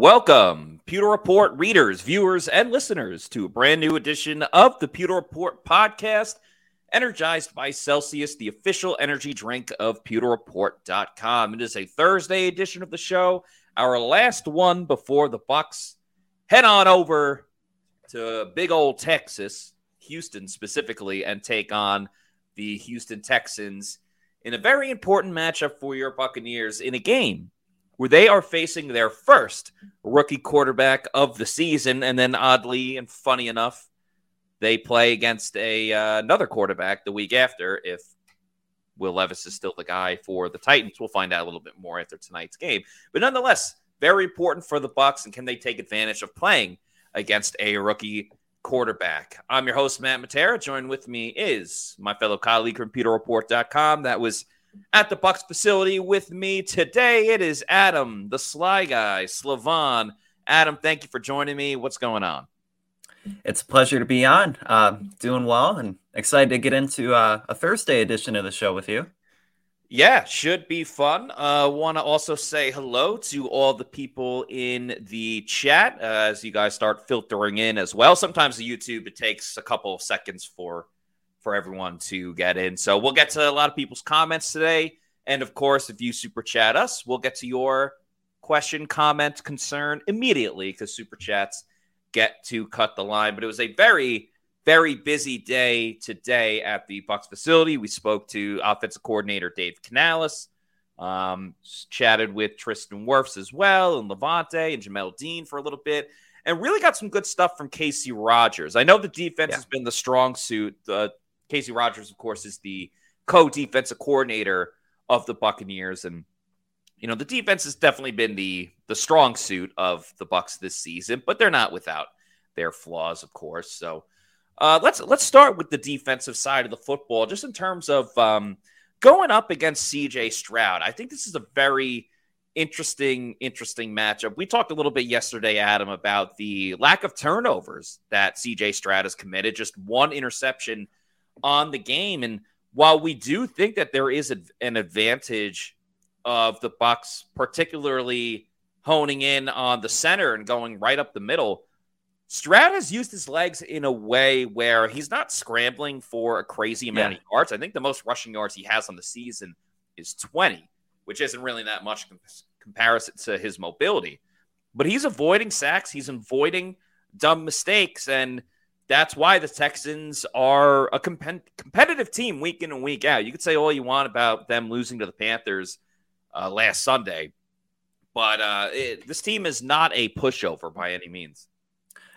Welcome, Pewter Report readers, viewers, and listeners to a brand new edition of the Pewter Report podcast, energized by Celsius, the official energy drink of pewterreport.com. It is a Thursday edition of the show, our last one before the Bucs head on over to big old Texas, Houston specifically, and take on the Houston Texans in a very important matchup for your Buccaneers in a game where they are facing their first rookie quarterback of the season. And then, oddly and funny enough, they play against a uh, another quarterback the week after if Will Levis is still the guy for the Titans. We'll find out a little bit more after tonight's game. But nonetheless, very important for the Bucs and can they take advantage of playing against a rookie quarterback? I'm your host Matt Matera. Joined with me is my fellow colleague from PewterReport.com. That was at the Bucs facility with me today. It is Adam, the Sly Guy, Slavon. Adam, thank you for joining me. What's going on? It's a pleasure to be on. Uh, doing well and excited to get into uh, a Thursday edition of the show with you. Yeah, should be fun. Uh, Want to also say hello to all the people in the chat uh, as you guys start filtering in as well. Sometimes the YouTube it takes a couple of seconds for for everyone to get in. So we'll get to a lot of people's comments today. And of course, if you super chat us, we'll get to your question, comment, concern immediately because super chats get to cut the line. But it was a very, very busy day today at the Bucs facility. We spoke to offensive coordinator Dave Canales, um, chatted with Tristan Wirfs as well, and Lavonte and Jamel Dean for a little bit and really got some good stuff from Kacy Rodgers. I know the defense yeah. has been the strong suit. Uh, Kacy Rodgers, of course, is the co-defensive coordinator of the Buccaneers, and you know the defense has definitely been the the strong suit of the Bucs this season, but they're not without their flaws, of course. So uh, let's let's start with the defensive side of the football, just in terms of um, going up against C.J. Stroud. I think this is a very interesting interesting matchup. We talked a little bit yesterday, Adam, about the lack of turnovers that C.J. Stroud has committed. Just one interception on the game. And while we do think that there is an advantage of the Bucs, particularly honing in on the center and going right up the middle, Stroud has used his legs in a way where he's not scrambling for a crazy amount yeah. of yards. I think the most rushing yards he has on the season is 20, which isn't really that much comparison to his mobility. But he's avoiding sacks, he's avoiding dumb mistakes, and that's why the Texans are a comp- competitive team week in and week out. You could say all you want about them losing to the Panthers uh, last Sunday, but uh, it, this team is not a pushover by any means.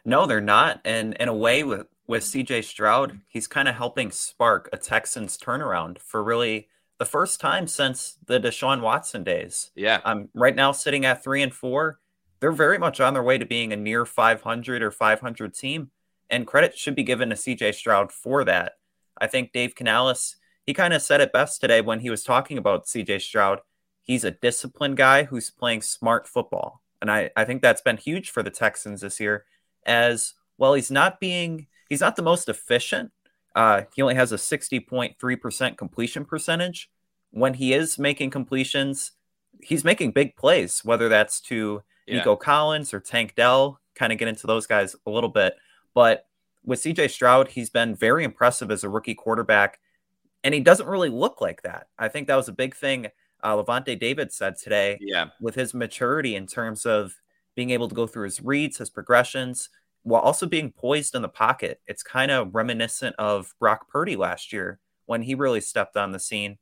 No, they're not. And in a way, with with CJ Stroud, he's kind of helping spark a Texans turnaround for really the first time since the Deshaun Watson days. Yeah, I'm right now sitting at three and four. They're very much on their way to being a near 500 or 500 team and credit should be given to CJ Stroud for that. I think Dave Canales, he kind of said it best today when he was talking about CJ Stroud. He's a disciplined guy who's playing smart football. And I, I think that's been huge for the Texans this year. As well, he's not being, he's not the most efficient. Uh, he only has a 60.3% completion percentage. When he is making completions, he's making big plays, whether that's to yeah. Nico Collins or Tank Dell. Kind of get into those guys a little bit. But with CJ Stroud, he's been very impressive as a rookie quarterback, and he doesn't really look like that. I think that was a big thing uh, Lavonte David said today. Yeah. With his maturity in terms of being able to go through his reads, his progressions, while also being poised in the pocket. It's kind of reminiscent of Brock Purdy last year when he really stepped on the scene.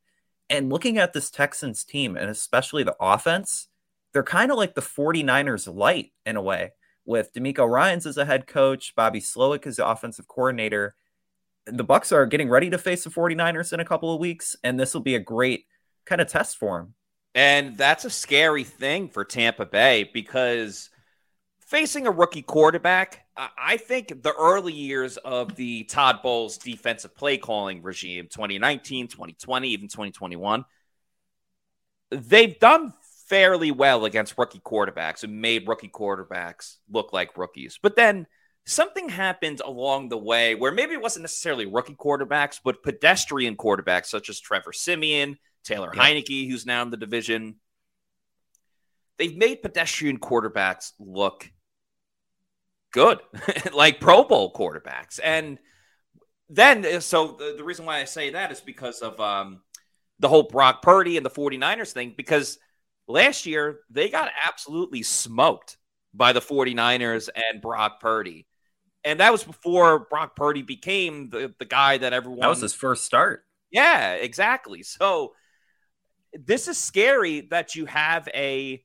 And looking at this Texans team, and especially the offense, they're kind of like the 49ers light in a way with DeMeco Ryans as a head coach, Bobby Slowik as the offensive coordinator. The Bucs are getting ready to face the 49ers in a couple of weeks, and this will be a great kind of test for them. And that's a scary thing for Tampa Bay because facing a rookie quarterback, I think the early years of the Todd Bowles defensive play calling regime, 2019, 2020, even 2021, they've done fairly well against rookie quarterbacks and made rookie quarterbacks look like rookies. But then something happened along the way where maybe it wasn't necessarily rookie quarterbacks, but pedestrian quarterbacks such as Trevor Siemian, Taylor yeah. Heinicke, who's now in the division. they've made pedestrian quarterbacks look good, like Pro Bowl quarterbacks. And then, uh, so the, the, reason why I say that is because of um, the whole Brock Purdy and the 49ers thing, because last year they got absolutely smoked by the 49ers and Brock Purdy. And that was before Brock Purdy became the, the guy that everyone. That was his first start. Yeah, exactly. So this is scary that you have a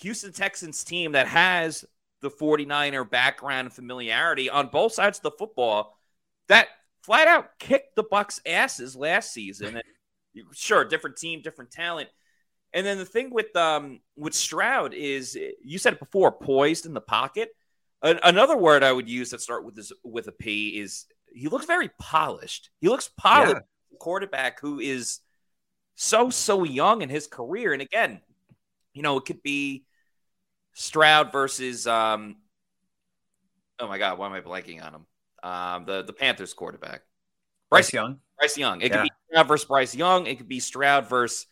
Houston Texans team that has the 49er background and familiarity on both sides of the football that flat out kicked the Bucs asses last season. And sure, different team, different talent. And then the thing with um with Stroud is you said it before, poised in the pocket. another word I would use that start with this with a P is he looks very polished. He looks polished. Yeah. Quarterback who is so so young in his career, and again, you know, it could be Stroud versus um. Oh my God, why am I blanking on him? Um, the the Panthers quarterback, Bryce, Bryce Young. Bryce Young. It yeah. could be Stroud versus Bryce Young. It could be Stroud versus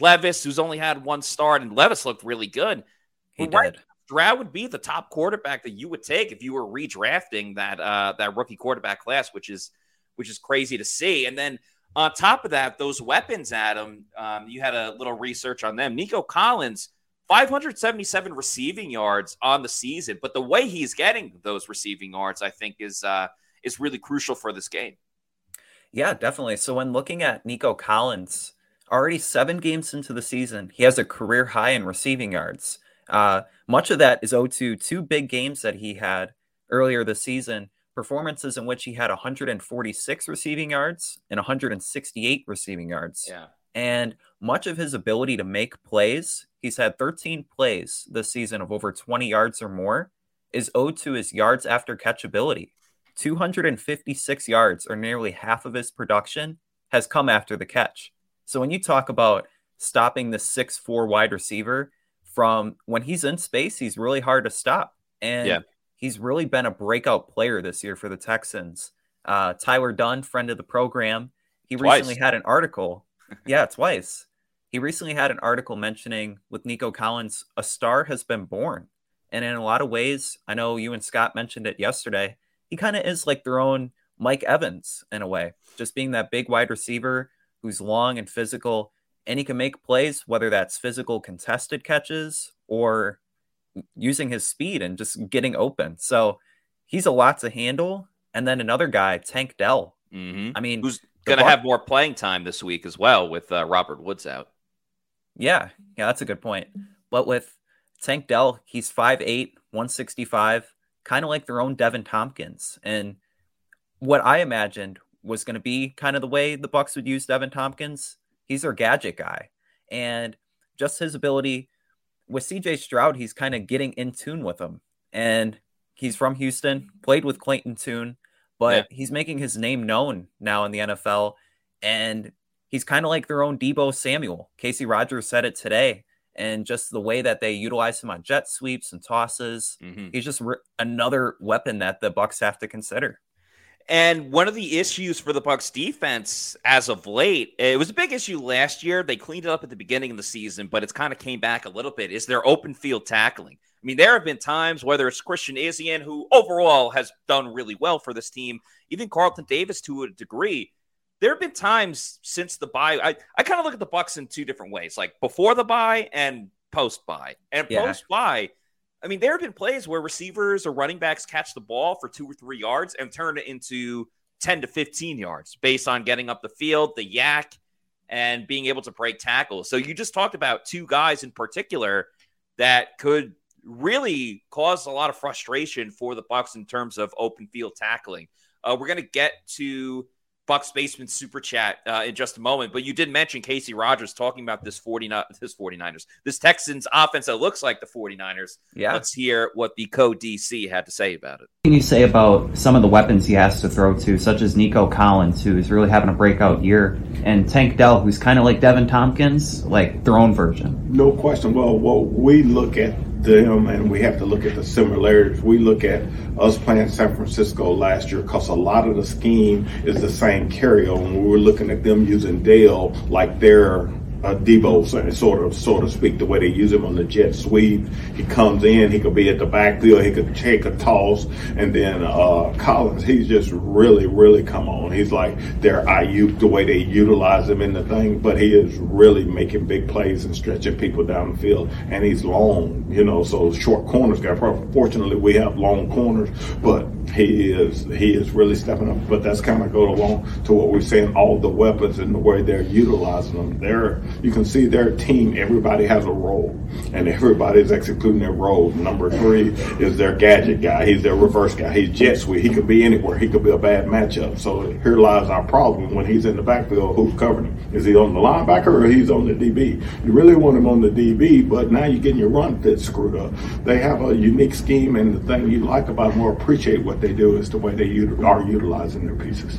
Levis, who's only had one start, and Levis looked really good. He right, did. Stroud would be the top quarterback that you would take if you were redrafting that uh, that rookie quarterback class, which is which is crazy to see. And then on top of that, those weapons, Adam, um, you had a little research on them. Nico Collins 577 receiving yards on the season, but the way he's getting those receiving yards, I think, is uh, is really crucial for this game. Yeah, definitely. So when looking at Nico Collins, already seven games into the season, he has a career high in receiving yards. Uh, much of that is owed to two big games that he had earlier this season, performances in which he had 146 receiving yards and 168 receiving yards. Yeah. And much of his ability to make plays, he's had 13 plays this season of over 20 yards or more, is owed to his yards after catch ability. 256 yards, or nearly half of his production, has come after the catch. So when you talk about stopping the six-four wide receiver from when he's in space, he's really hard to stop. And yeah. he's really been a breakout player this year for the Texans. Uh, Tyler Dunne, friend of the program, he Twice. recently had an article yeah, twice. He recently had an article mentioning with Nico Collins, a star has been born. And in a lot of ways, I know you and Scott mentioned it yesterday, he kind of is like their own Mike Evans in a way, just being that big wide receiver who's long and physical, and he can make plays, whether that's physical contested catches or using his speed and just getting open. So he's a lot to handle. And then another guy, Tank Dell. Mm-hmm. I mean, who's going to have more playing time this week as well with uh, Robert Woods out. Yeah, yeah, that's a good point. But with Tank Dell, he's 5'8, 165, kind of like their own Deven Thompkins. And what I imagined was going to be kind of the way the Bucs would use Deven Thompkins. He's their gadget guy. And just his ability with CJ Stroud, he's kind of getting in tune with him. And he's from Houston, played with Clayton Tune but yeah. he's making his name known now in the NFL. And he's kind of like their own Deebo Samuel. Kacy Rodgers said it today. And just the way that they utilize him on jet sweeps and tosses, mm-hmm. he's just re- another weapon that the Bucs have to consider. And one of the issues for the Bucs defense as of late, it was a big issue last year. They cleaned it up at the beginning of the season, but it's kind of came back a little bit. Is their open field tackling? I mean, there have been times, whether it's Christian Izien, who overall has done really well for this team, even Carlton Davis to a degree. There have been times since the bye. I, I kind of look at the Bucs in two different ways, like before the bye and post bye. And yeah. post bye, I mean, there have been plays where receivers or running backs catch the ball for two or three yards and turn it into 10 to 15 yards based on getting up the field, the yak, and being able to break tackles. So you just talked about two guys in particular that could really caused a lot of frustration for the Bucs in terms of open field tackling. Uh, we're going to get to Bucks basement super chat uh, in just a moment, but you did mention Kacy Rodgers talking about this 49 this 49ers, this Texans offense that looks like the 49ers. Yeah. Let's hear what the co DC had to say about it. What can you say about some of the weapons he has to throw to, such as Nico Collins, who is really having a breakout year, and Tank Dell, who's kind of like Deven Thompkins, like their own version? No question. Well, what we look at them and we have to look at the similarities. We look at us playing San Francisco last year because a lot of the scheme is the same carryover. And we were looking at them using Dell like their a Deebo sort of sort of speak the way they use him on the jet sweep. He comes in, he could be at the backfield, he could take a toss, and then uh, Collins, he's just really really come on. He's like their Aiyuk the way they utilize him in the thing, but he is really making big plays and stretching people down the field, and he's long, you know, so short corners got. Fortunately, we have long corners, but he is he is really stepping up. But that's kind of go along to what we're saying. All the weapons and the way they're utilizing them. They're you can see their team. Everybody has a role, and everybody's executing their role. Number three is their gadget guy. He's their reverse guy. He's jet sweep. He could be anywhere. He could be a bad matchup. So here lies our problem when he's in the backfield. Who's covering him? Is he on the linebacker or he's on the DB? You really want him on the DB, but now you're getting your run fit screwed up. They have a unique scheme, and the thing you like about or appreciate what they do is the way they are utilizing their pieces.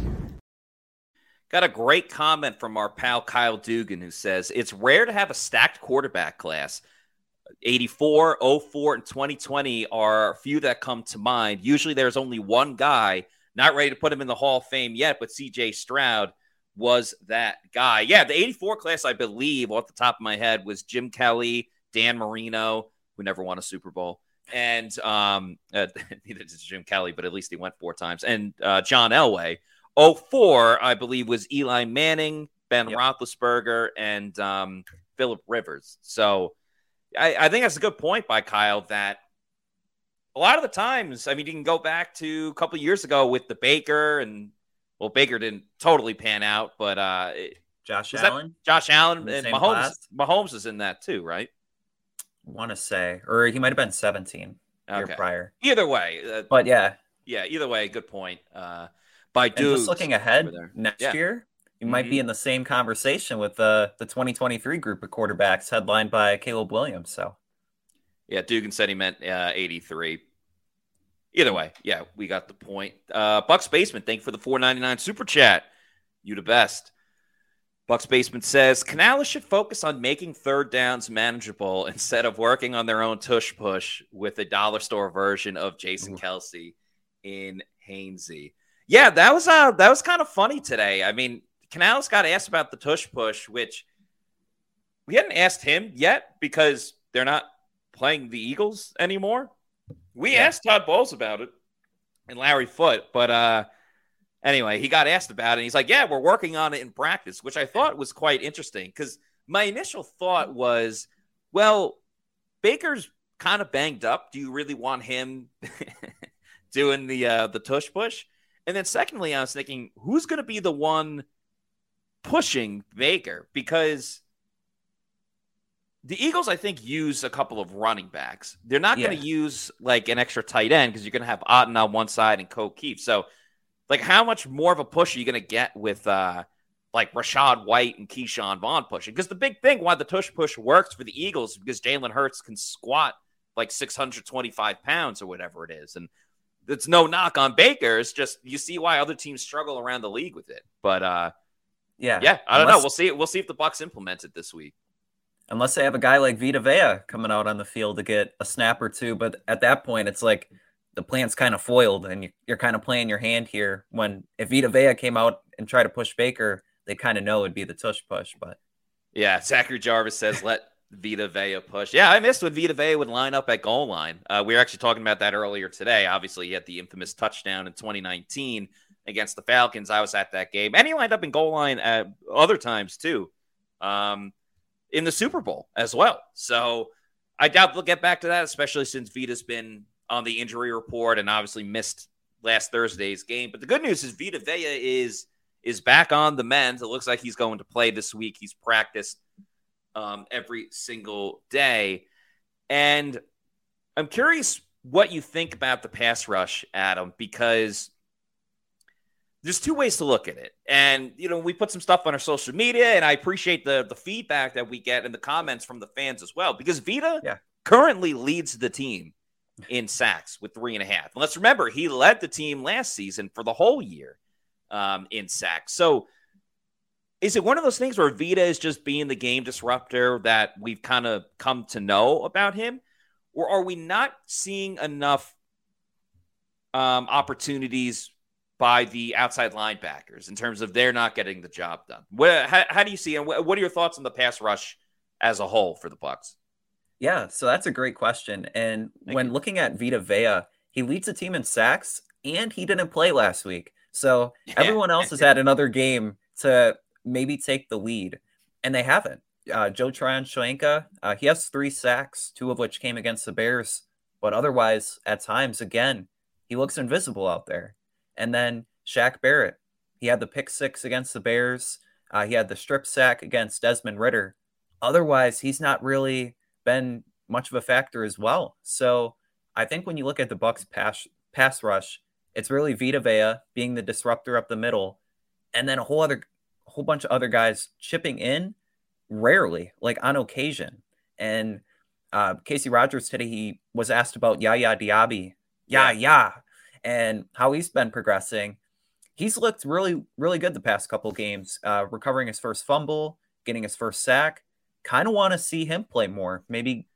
Got a great comment from our pal Kyle Dugan who says it's rare to have a stacked quarterback class. 84, 04, and 2020 are a few that come to mind. Usually there's only one guy, not ready to put him in the Hall of Fame yet, but CJ Stroud was that guy. Yeah, the 84 class, I believe, off the top of my head, was Jim Kelly, Dan Marino, who never won a Super Bowl, and um, uh, neither did Jim Kelly, but at least he went four times, and uh, John Elway. 04, I believe, was Eli Manning, Ben yep. Roethlisberger, and um, Philip Rivers. So I, I think that's a good point by Kyle that a lot of the times, I mean, you can go back to a couple years ago with the Baker and well, Baker didn't totally pan out, but uh, Josh Allen, Josh Allen, and Mahomes. Class? Mahomes is in that too, right? Want to say, or he might have been seventeen okay. year prior. Either way, uh, but yeah, yeah. Either way, good point. Uh, by dude, just looking ahead next yeah. year, you mm-hmm. might be mm-hmm. in the same conversation with the the 2023 group of quarterbacks headlined by Caleb Williams. So, yeah, Dugan said he meant uh, 83. Either way, yeah, we got the point. Uh, Bucks Basement, thank you for the 499 super chat. You the best. Bucks Basement says Canales should focus on making third downs manageable instead of working on their own tush push with a dollar store version of Jason Ooh. Kelce in Hainsey. Yeah, that was uh that was kind of funny today. I mean, Canales got asked about the tush push, which we hadn't asked him yet because they're not playing the Eagles anymore. We yeah. asked Todd Bowles about it and Larry Foote, but uh, anyway, he got asked about it. And he's like, "Yeah, we're working on it in practice," which I thought was quite interesting because my initial thought was, "Well, Baker's kind of banged up. Do you really want him doing the uh, the tush push?" And then secondly, I was thinking, who's going to be the one pushing Baker because the Eagles, I think, use a couple of running backs. They're not yeah. going to use like an extra tight end because you're going to have Otton on one side and Ko Kieft. So, like, how much more of a push are you going to get with uh, like Rachaad White and Ke'Shawn Vaughn pushing? Because the big thing why the tush push works for the Eagles is because Jalen Hurts can squat like 625 pounds or whatever it is, and it's no knock on Baker. It's just you see why other teams struggle around the league with it. But uh, yeah, yeah, I don't Unless... know. We'll see. We'll see if the Bucs implement it this week unless they have a guy like Vita Vea coming out on the field to get a snap or two. But at that point, it's like the plan's kind of foiled, and you're kind of playing your hand here. When if Vita Vea came out and tried to push Baker, they kind of know it'd be the tush push. But yeah, Zachary Jarvis says let Vita Vea push. Yeah, I missed when Vita Vea would line up at goal line. Uh, we were actually talking about that earlier today. Obviously, he had the infamous touchdown in 2019 against the Falcons. I was at that game, and he lined up in goal line at other times too. Um, in the Super Bowl as well. So I doubt they'll get back to that, especially since Vita's been on the injury report and obviously missed last Thursday's game. But the good news is Vita Vea is is back on the mend. It looks like he's going to play this week. He's practiced um, every single day, and I'm curious what you think about the pass rush, Adam, because there's two ways to look at it. And, you know, we put some stuff on our social media, and I appreciate the the feedback that we get and the comments from the fans as well, because Vita yeah. currently leads the team in sacks with three and a half. And let's remember, he led the team last season for the whole year um, in sacks. So is it one of those things where Vita is just being the game disruptor that we've kind of come to know about him? Or are we not seeing enough um, opportunities by the outside linebackers in terms of they're not getting the job done. What, how, how do you see and what are your thoughts on the pass rush as a whole for the Bucs? Yeah, so that's a great question. And Thank when you. looking at Vita Vea, he leads the team in sacks and he didn't play last week. So everyone else has had another game to maybe take the lead, and they haven't. Uh, Joe Tryon-Shoyinka, uh, he has three sacks, two of which came against the Bears, but otherwise, at times, again, he looks invisible out there. And then Shaq Barrett, he had the pick six against the Bears. Uh, he had the strip sack against Desmond Ridder. Otherwise, he's not really been much of a factor as well. So I think when you look at the Bucs pass pass rush, it's really Vita Vea being the disruptor up the middle, and then a whole other whole bunch of other guys chipping in, rarely, like on occasion. And uh, Kacy Rodgers today he was asked about Yaya Diaby, yeah, yeah, and how he's been progressing. He's looked really, really good the past couple games, uh, recovering his first fumble, getting his first sack. Kind of want to see him play more. Maybe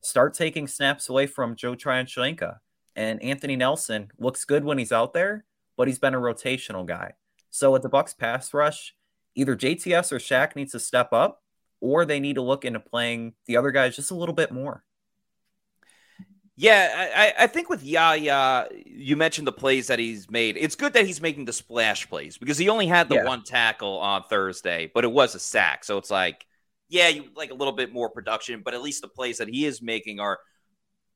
start taking snaps away from Joe Tryon-Shoyinka. And Anthony Nelson looks good when he's out there, but he's been a rotational guy. So with the Bucs pass rush, either JTS or Shaq needs to step up, or they need to look into playing the other guys just a little bit more. Yeah, I, I think with Yaya, you mentioned the plays that he's made. It's good that he's making the splash plays because he only had the yeah. one tackle on Thursday, but it was a sack. So it's like, yeah, you like a little bit more production, but at least the plays that he is making are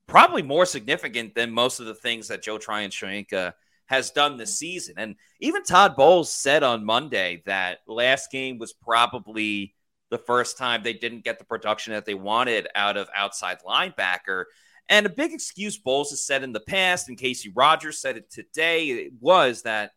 probably more significant than most of the things that Joe Tryon-Shoyinka uh, has done this season. And even Todd Bowles said on Monday that last game was probably the first time they didn't get the production that they wanted out of outside linebacker. And a big excuse Bowles has said in the past, and Kacy Rodgers said it today, was that,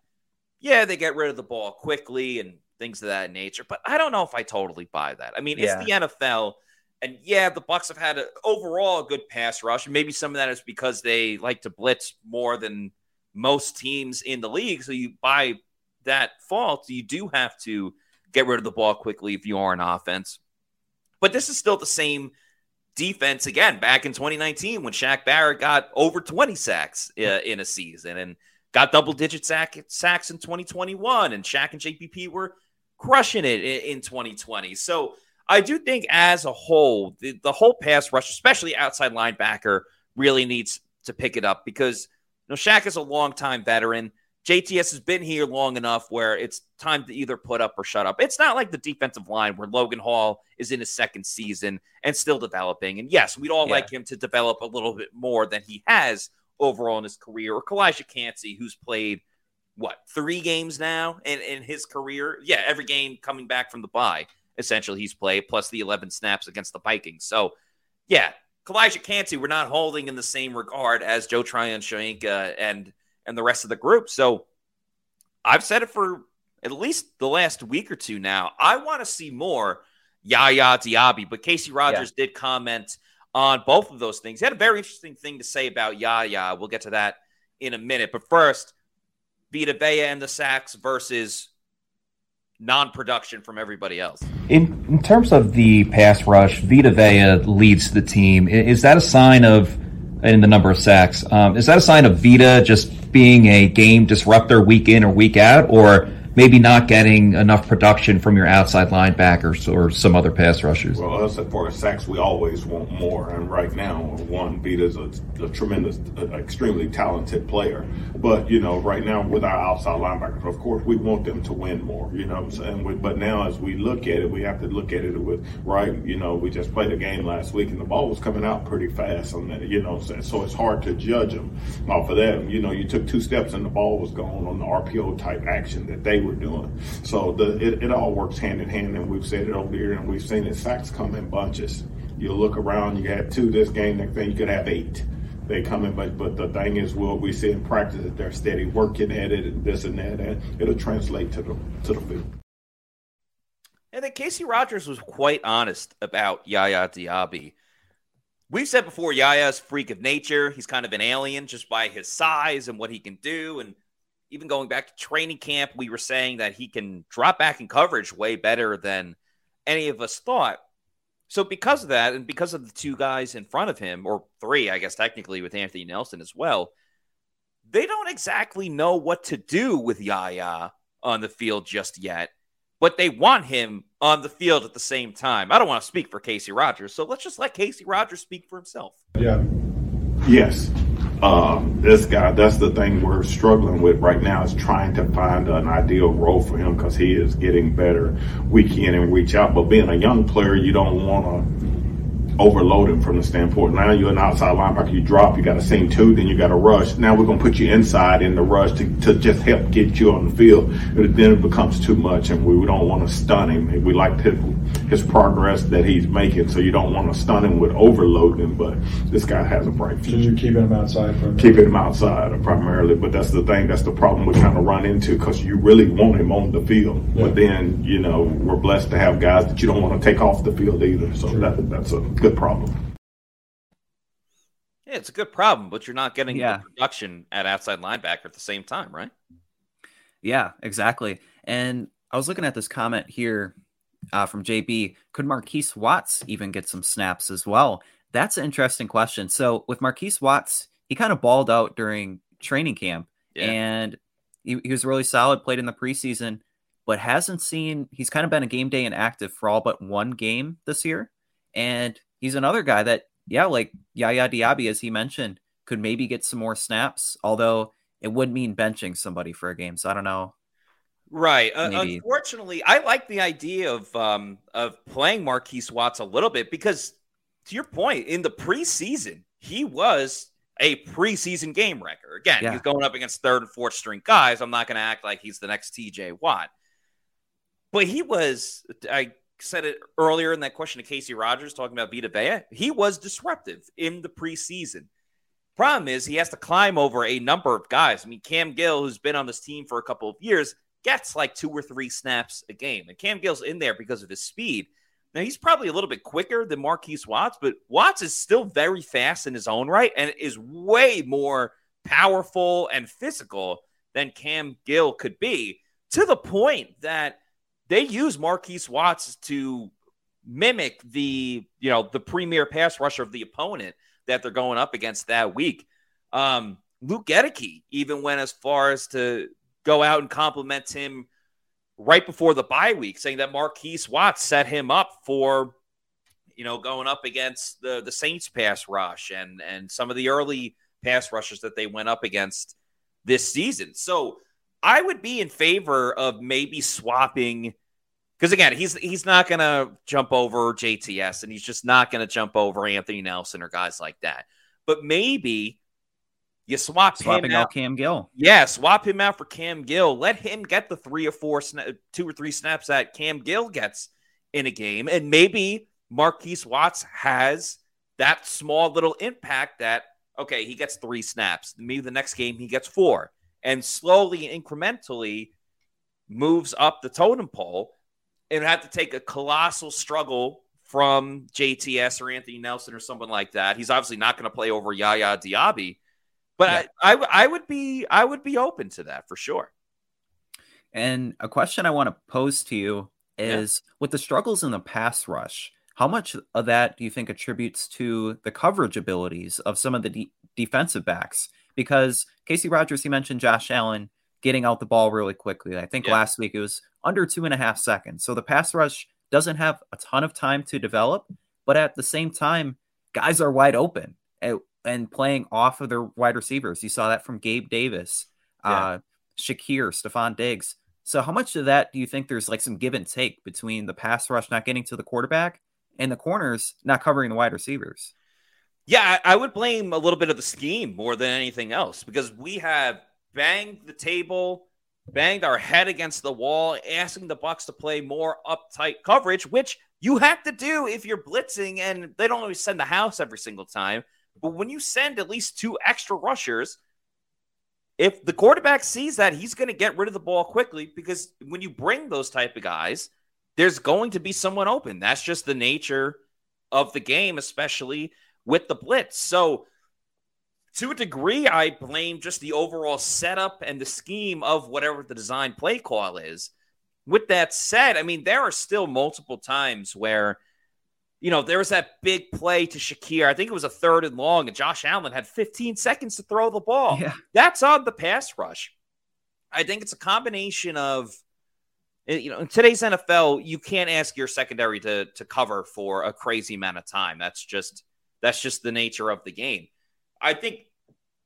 yeah, they get rid of the ball quickly and things of that nature. But I don't know if I totally buy that. I mean, yeah. it's the NFL. And yeah, the Bucs have had a, overall a good pass rush. And maybe some of that is because they like to blitz more than most teams in the league. So you by that fault, you do have to get rid of the ball quickly if you are an offense. But this is still the same defense again back in 2019 when Shaq Barrett got over 20 sacks uh, in a season and got double digit sack, sacks in 2021. And Shaq and JPP were crushing it in, in 2020. So I do think, as a whole, the, the whole pass rush, especially outside linebacker, really needs to pick it up because you know Shaq is a longtime veteran. JTS has been here long enough where it's time to either put up or shut up. It's not like the defensive line where Logan Hall is in his second season and still developing. And yes, we'd all yeah. like him to develop a little bit more than he has overall in his career. Or Calijah Kancey, who's played what three games now in, in his career? Yeah, every game coming back from the bye essentially he's played, plus the 11 snaps against the Vikings. So, yeah, Calijah Kancey, we're not holding in the same regard as Joe Tryon-Shoyinka uh, and and the rest of the group. So, I've said it for at least the last week or two now. I want to see more Yaya Diaby, but Kacy Rodgers yeah. did comment on both of those things. He had a very interesting thing to say about Yaya. We'll get to that in a minute. But first, Vita Vea and the sacks versus non-production from everybody else. In, in terms of the pass rush, Vita Vea leads the team. Is that a sign of, in the number of sacks, um, is that a sign of Vita just being a game disruptor week in or week out, or maybe not getting enough production from your outside linebackers or some other pass rushers? Well, us for sacks, we always want more. And right now, one, Vita's a, a tremendous, a, extremely talented player. But, you know, right now with our outside linebackers, of course, we want them to win more, you know what I'm saying? But now as we look at it, we have to look at it with, right, you know, we just played a game last week and the ball was coming out pretty fast on that, you know, so it's hard to judge them off of that. You know, you took two steps and the ball was gone on the RPO type action that they were doing. So the, it, it all works hand in hand, and we've said it over here, and we've seen it. Sacks come in bunches. You look around, you have two this game, next thing you could have eight. They come in, but but the thing is, what we see in practice that they're steady working at it, and this and that, and it'll translate to the to the field. And then Kacy Rodgers was quite honest about Yaya Diaby. We've said before, Yaya's freak of nature. He's kind of an alien just by his size and what he can do. And even going back to training camp, we were saying that he can drop back in coverage way better than any of us thought. So, because of that, and because of the two guys in front of him, or three, I guess technically with Anthony Nelson as well, they don't exactly know what to do with Yaya on the field just yet, but they want him on the field at the same time. I don't want to speak for Kacy Rodgers, so let's just let Kacy Rodgers speak for himself. Yeah. Yes. Um, this guy, that's the thing we're struggling with right now is trying to find an ideal role for him because he is getting better week in and reach out. But being a young player, you don't want to overload him from the standpoint. Now you're an outside linebacker, you drop, you got a seam two, then you got a rush. Now we're going to put you inside in the rush to, to just help get you on the field. But then it becomes too much, and we don't want to stun him. We like his, his progress that he's making, so you don't want to stun him with overloading. But this guy has a bright future. So you're keeping him outside from keeping him outside primarily. But that's the thing. That's the problem we kind of run into because you really want him on the field, yeah. but then you know we're blessed to have guys that you don't want to take off the field either. So that, that's a good problem. Yeah, it's a good problem, but you're not getting yeah. the production at outside linebacker at the same time, right? Yeah, exactly. And I was looking at this comment here uh, from JB. Could Markees Watts even get some snaps as well? That's an interesting question. So with Markees Watts, he kind of balled out during training camp, yeah. and he, he was really solid. Played in the preseason, but hasn't seen. He's kind of been a game day inactive for all but one game this year, and he's another guy that, yeah, like Yaya Diaby, as he mentioned, could maybe get some more snaps, although it would mean benching somebody for a game. So I don't know. Right. Uh, unfortunately, I like the idea of um, of playing Markees Watts a little bit because, to your point, in the preseason, he was a preseason game wrecker. Again, yeah. he's going up against third and fourth string guys. I'm not going to act like he's the next TJ Watt, but he was. I said it earlier in that question to Kacy Rodgers talking about Vita Vea. He was disruptive in the preseason. Problem is, he has to climb over a number of guys. I mean, Cam Gill, who's been on this team for a couple of years, gets like two or three snaps a game. And Cam Gill's in there because of his speed. Now, he's probably a little bit quicker than Markees Watts, but Watts is still very fast in his own right and is way more powerful and physical than Cam Gill could be to the point that they use Markees Watts to mimic the you know the premier pass rusher of the opponent that they're going up against that week. Um, Luke Goedeke even went as far as to go out and compliment him right before the bye week, saying that Markees Watts set him up for you know going up against the the Saints pass rush and and some of the early pass rushers that they went up against this season. So I would be in favor of maybe swapping because again, he's he's not gonna jump over JTS and he's just not gonna jump over Anthony Nelson or guys like that. But maybe you swap Swapping him out, Cam Gill. Yeah, swap him out for Cam Gill. Let him get the three or four, sna- two or three snaps that Cam Gill gets in a game, and maybe Markees Watts has that small little impact that okay, he gets three snaps. Maybe the next game he gets four, and slowly and incrementally moves up the totem pole and have to take a colossal struggle from JTS or Anthony Nelson or someone like that. He's obviously not going to play over Yaya Diaby, but yeah. I, I, I would be I would be open to that for sure. And a question I want to pose to you is yeah. with the struggles in the pass rush, how much of that do you think attributes to the coverage abilities of some of the de- defensive backs? Because Kacy Rodgers, he mentioned Josh Allen getting out the ball really quickly. I think yeah. last week it was under two and a half seconds. So the pass rush doesn't have a ton of time to develop, but at the same time, guys are wide open and, playing off of their wide receivers. You saw that from Gabe Davis, yeah. uh, Shakir, Stefon Diggs. So how much of that do you think there's like some give and take between the pass rush not getting to the quarterback and the corners not covering the wide receivers? Yeah, I would blame a little bit of the scheme more than anything else because we have banged the table, banged our head against the wall, asking the Bucs to play more uptight coverage, which you have to do if you're blitzing, and they don't always send the house every single time. But when you send at least two extra rushers, if the quarterback sees that, he's going to get rid of the ball quickly because when you bring those type of guys, there's going to be someone open. That's just the nature of the game, especially with the blitz. So to a degree, I blame just the overall setup and the scheme of whatever the design play call is. With that said, I mean, there are still multiple times where you know, there was that big play to Shakir. I think it was a third and long, and Josh Allen had 15 seconds to throw the ball. Yeah. That's on the pass rush. I think it's a combination of, eh, you know, in today's NFL, you can't ask your secondary to to cover for a crazy amount of time. That's just that's just the nature of the game. I think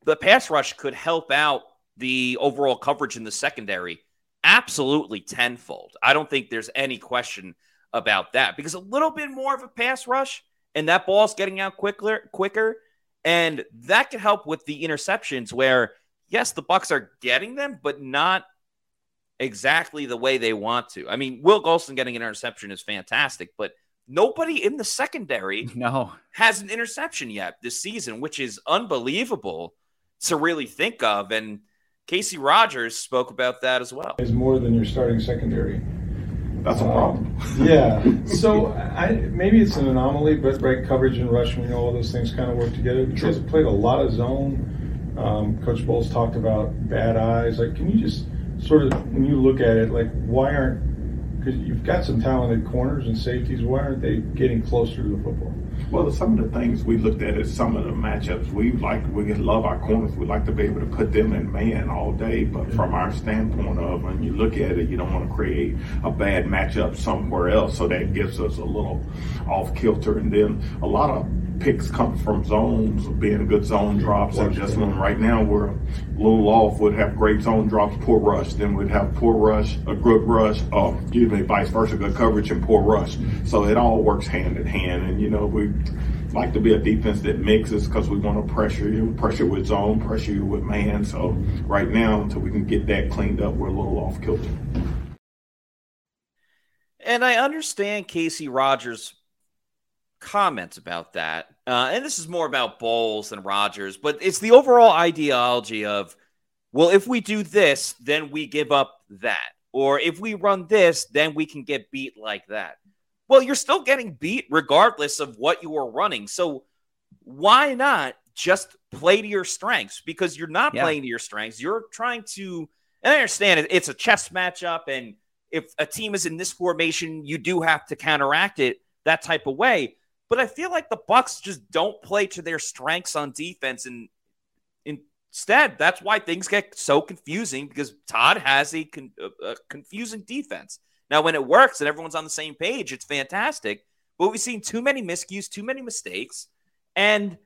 the pass rush could help out the overall coverage in the secondary absolutely tenfold. I don't think there's any question about that because a little bit more of a pass rush and that ball's getting out quicker quicker and that could help with the interceptions where yes the bucs are getting them but not exactly the way they want to i mean will gholston getting an interception is fantastic but nobody in the secondary No. has an interception yet this season which is unbelievable to really think of and kacy rodgers spoke about that as well is more than your starting secondary. That's a problem. Yeah. So I maybe it's an anomaly, but right coverage and rush, we know all those things kind of work together. You guys played a lot of zone. Um, Coach Bowles talked about bad eyes. Like, can you just sort of when you look at it, like why aren't because you've got some talented corners and safeties, why aren't they getting closer to the football? Well, some of the things we looked at is some of the matchups. We like we love our corners. We like to be able to put them in man all day. But from our standpoint of when you look at it, you don't want to create a bad matchup somewhere else. So that gives us a little off kilter. And then a lot of picks come from zones, being good zone drops. And just when right now we're a little off, would have great zone drops, poor rush. Then we'd have poor rush, a good rush, uh, excuse me, vice versa, good coverage and poor rush. So it all works hand in hand. And you know we like to be a defense that mixes because we want to pressure you, pressure with zone, pressure you with man. So right now, until we can get that cleaned up, we're a little off kilter. And I understand Kacy Rodgers' comments about that. Uh, and this is more about Bowles than Rodgers, but it's the overall ideology of, well, if we do this, then we give up that. Or if we run this, then we can get beat like that. Well, you're still getting beat regardless of what you are running. So why not just play to your strengths? Because you're not Yeah. playing to your strengths. You're trying to, and I understand it, it's a chess matchup. And if a team is in this formation, you do have to counteract it that type of way. But I feel like the Bucs just don't play to their strengths on defense, and instead, that's why things get so confusing because Todd has a, con- a- confusing defense. Now, when it works and everyone's on the same page, it's fantastic. But we've seen too many miscues, too many mistakes, and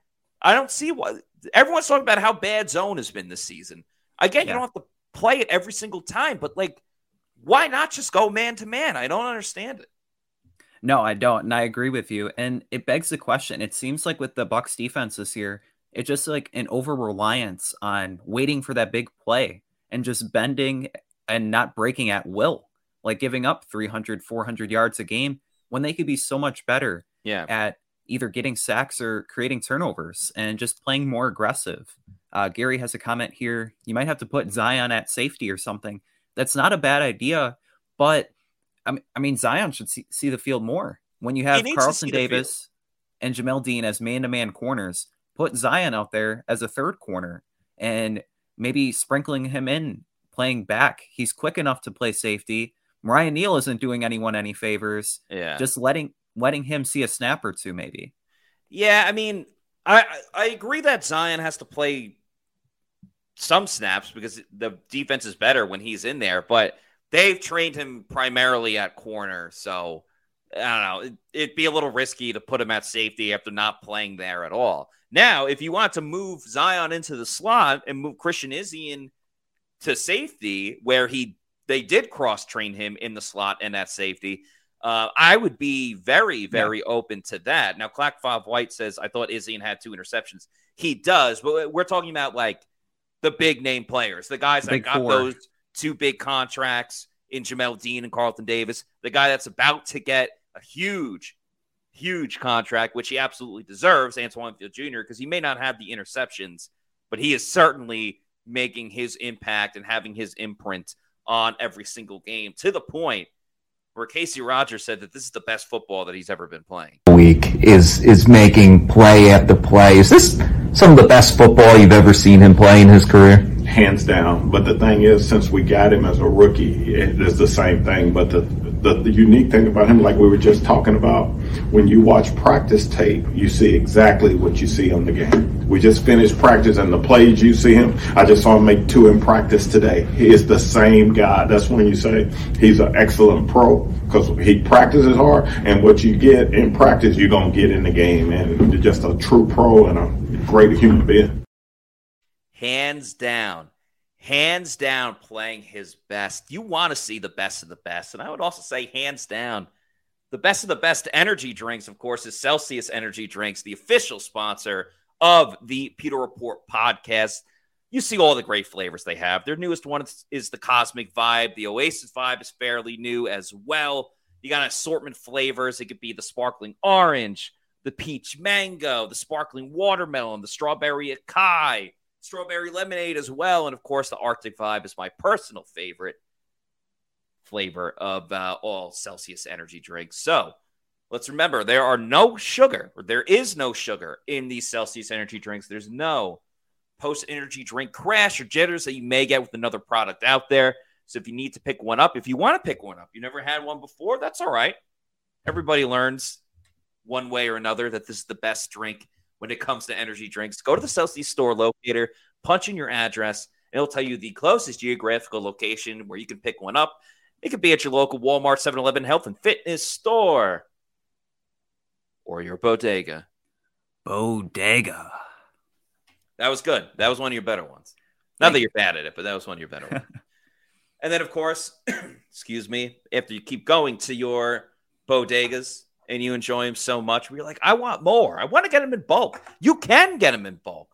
I don't see what everyone's talking about how bad zone has been this season. Again, Yeah. you don't have to play it every single time, but like, why not just go man to man? I don't understand it. No, I don't, and I agree with you. And it begs the question. It seems like with the Bucs defense this year, it's just like an over reliance on waiting for that big play and just bending and not breaking at will, like giving up 300, 400 yards a game when they could be so much better Yeah. at either getting sacks or creating turnovers and just playing more aggressive. Uh, Gary has a comment here. You might have to put Zyon at safety or something. That's not a bad idea, but I mean, I mean Zyon should see, see the field more. When you have Carlson see the field. Davis and Jamel Dean as man to man corners, put Zyon out there as a third corner and maybe sprinkling him in playing back. He's quick enough to play safety. Ryan Neal isn't doing anyone any favors. Yeah. Just letting letting him see a snap or two, maybe. Yeah, I mean, I I agree that Zyon has to play some snaps because the defense is better when he's in there, but they've trained him primarily at corner, so I don't know. It, it'd be a little risky to put him at safety after not playing there at all. Now, if you want to move Zyon into the slot and move Christian Izien to safety, where he they did cross train him in the slot and at safety, uh, I would be very, very open to that. Now, Clack Five White says, I thought Izzy had two interceptions. He does, but we're talking about like the big name players, the guys that got four. those two big contracts in Jamel Dean and Carlton Davis, the guy that's about to get a huge, huge contract, which he absolutely deserves, Antoine Winfield Jr., because he may not have the interceptions, but he is certainly making his impact and having his imprint on every single game to the point where Kacy Rodgers said that this is the best football that he's ever been playing. week is is making play after play. Is this some of the best football you've ever seen him play in his career? Hands down. But the thing is, since we got him as a rookie, it is the same thing. But the the, the unique thing about him, like we were just talking about, when you watch practice tape, you see exactly what you see on the game. We just finished practice, and the plays you see him, I just saw him make two in practice today. He is the same guy. That's when you say he's an excellent pro because he practices hard, and what you get in practice, you're gonna get in the game, and just a true pro and a great human being. Hands down hands down playing his best. You want to see the best of the best. And I would also say, hands down, the best of the best energy drinks, of course, is Celsius Energy Drinks, the official sponsor of the Pewter Report podcast. You see all the great flavors they have. Their newest one is the Cosmic Vibe. The Oasis Vibe is fairly new as well. You got an assortment flavors. It could be the sparkling orange, the peach mango, the sparkling watermelon, the strawberry acai strawberry lemonade as well. And of course, the Arctic Vibe is my personal favorite flavor of uh, all Celsius energy drinks. So let's remember there are no sugar, or there is no sugar in these Celsius energy drinks. There's no post energy drink crash or jitters that you may get with another product out there. So if you need to pick one up, if you want to pick one up, you never had one before, that's all right. Everybody learns one way or another that this is the best drink when it comes to energy drinks. Go to the Celsius store locator, punch in your address, and it'll tell you the closest geographical location where you can pick one up. It could be at your local Walmart, 7 Eleven, health and fitness store, or your bodega. Bodega. That was good. That was one of your better ones. Not that you're bad at it, but that was one of your better ones. and then, of course, excuse me, after you keep going to your bodegas, and you enjoy him so much where you're like, I want more. I want to get him in bulk. You can get him in bulk.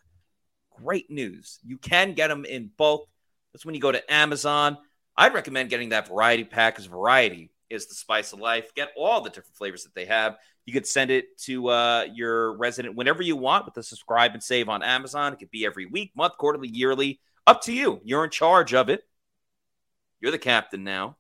Great news. You can get them in bulk. That's when you go to Amazon. I'd recommend getting that variety pack because variety is the spice of life. Get all the different flavors that they have. You could send it to uh, your resident whenever you want with the subscribe and save on Amazon. It could be every week, month, quarterly, yearly. Up to you. You're in charge of it. You're the captain now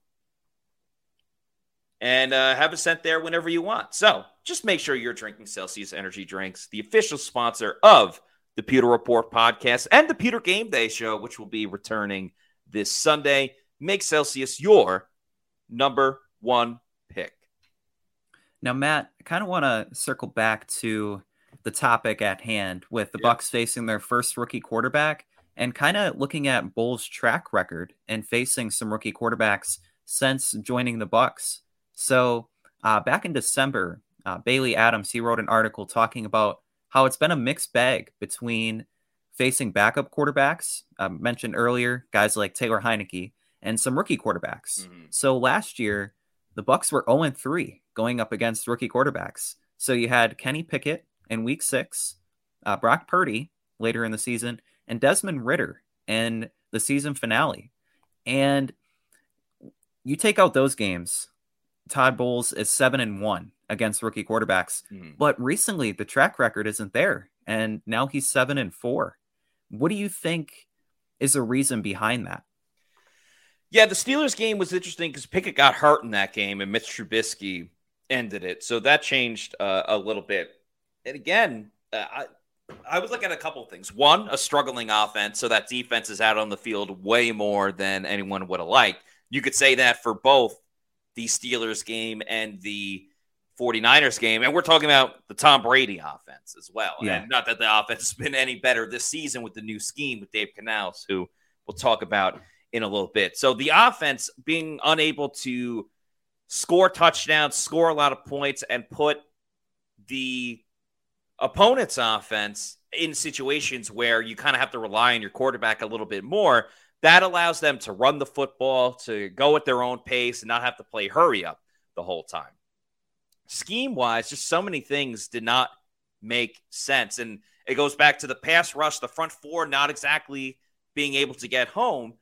and uh, have it sent there whenever you want. So just make sure you're drinking Celsius Energy Drinks, the official sponsor of the Pewter Report podcast and the Pewter Game Day show, which will be returning this Sunday. Make Celsius your number one pick. Now, Matt, I kind of want to circle back to the topic at hand with the yeah. Bucs facing their first rookie quarterback and kind of looking at Bowles' track record and facing some rookie quarterbacks since joining the Bucs. So uh, back in December, uh, Bailey Adams he wrote an article talking about how it's been a mixed bag between facing backup quarterbacks uh, mentioned earlier, guys like Taylor Heinicke, and some rookie quarterbacks. Mm-hmm. So last year, the Bucs were 0 3 going up against rookie quarterbacks. So you had Kenny Pickett in Week Six, uh, Brock Purdy later in the season, and Desmond Ridder in the season finale. And you take out those games, Todd Bowles is seven and one against rookie quarterbacks, mm. but recently the track record isn't there, and now he's seven and four. What do you think is the reason behind that? Yeah, the Steelers game was interesting because Pickett got hurt in that game, and Mitch Trubisky ended it, so that changed uh, a little bit. And again, uh, I. I was looking at a couple of things. One, a struggling offense, so that defense is out on the field way more than anyone would have liked. You could say that for both the Steelers game and the 49ers game. And we're talking about the Tom Brady offense as well. Yeah. And not that the offense has been any better this season with the new scheme with Dave Canales, who we'll talk about in a little bit. So the offense being unable to score touchdowns, score a lot of points, and put the opponent's offense in situations where you kind of have to rely on your quarterback a little bit more that allows them to run the football, to go at their own pace, and not have to play hurry up the whole time. Scheme wise, just so many things did not make sense. And it goes back to the pass rush, the front four not exactly being able to get home.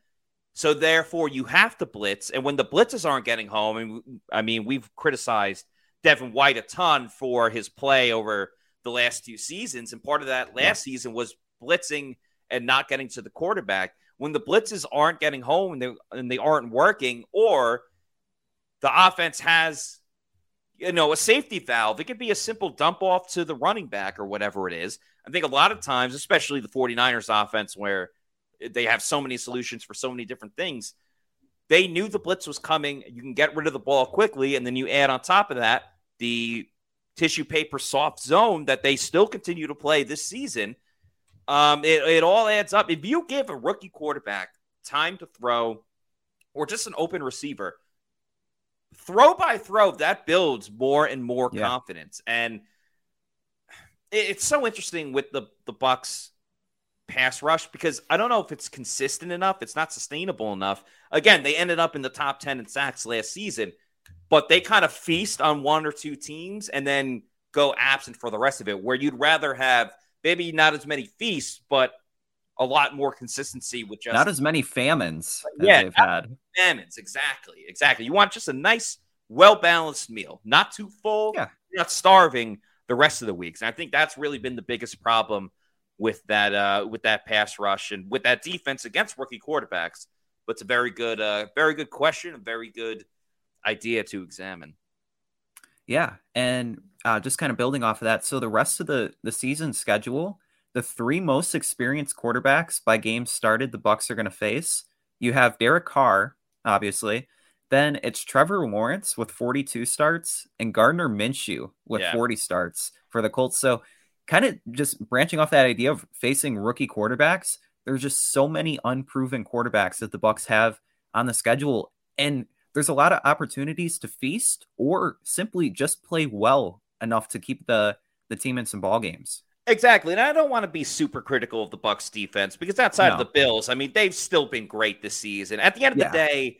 So therefore, you have to blitz. And when the blitzes aren't getting home, and I mean, we've criticized Devin White a ton for his play over the last two seasons. And part of that last yeah. season was blitzing and not getting to the quarterback when the blitzes aren't getting home and they, and they aren't working, or the offense has you know, a safety valve. It could be a simple dump off to the running back or whatever it is. I think a lot of times, especially the 49ers offense, where they have so many solutions for so many different things, they knew the blitz was coming. You can get rid of the ball quickly, and then you add on top of that the tissue paper soft zone that they still continue to play this season. Um, it, it all adds up. If you give a rookie quarterback time to throw, or just an open receiver, throw by throw, that builds more and more yeah. confidence. And it, it's so interesting with the the Bucs pass rush because I don't know if it's consistent enough. It's not sustainable enough. Again, they ended up in the top 10 in sacks last season, but they kind of feast on one or two teams and then go absent for the rest of it, where you'd rather have maybe not as many feasts, but a lot more consistency with just not as many famines yeah, they've had. Famines, exactly, exactly. You want just a nice, well balanced meal, not too full, yeah. not starving the rest of the weeks. And I think that's really been the biggest problem with that uh, with that pass rush and with that defense against rookie quarterbacks. But it's a very good, uh, very good question, a very good idea to examine. Yeah, and uh, just kind of building off of that. So the rest of the the season schedule the three most experienced quarterbacks by games started the Bucs are going to face. You have Derek Carr, obviously. Then it's Trevor Lawrence with 42 starts and Gardner Minshew with yeah. 40 starts for the Colts. So, kind of just branching off that idea of facing rookie quarterbacks, there's just so many unproven quarterbacks that the Bucs have on the schedule and there's a lot of opportunities to feast or simply just play well enough to keep the the team in some ball games. Exactly. And I don't want to be super critical of the Bucs defense because outside no. of the Bills, I mean, they've still been great this season. At the end of yeah. the day,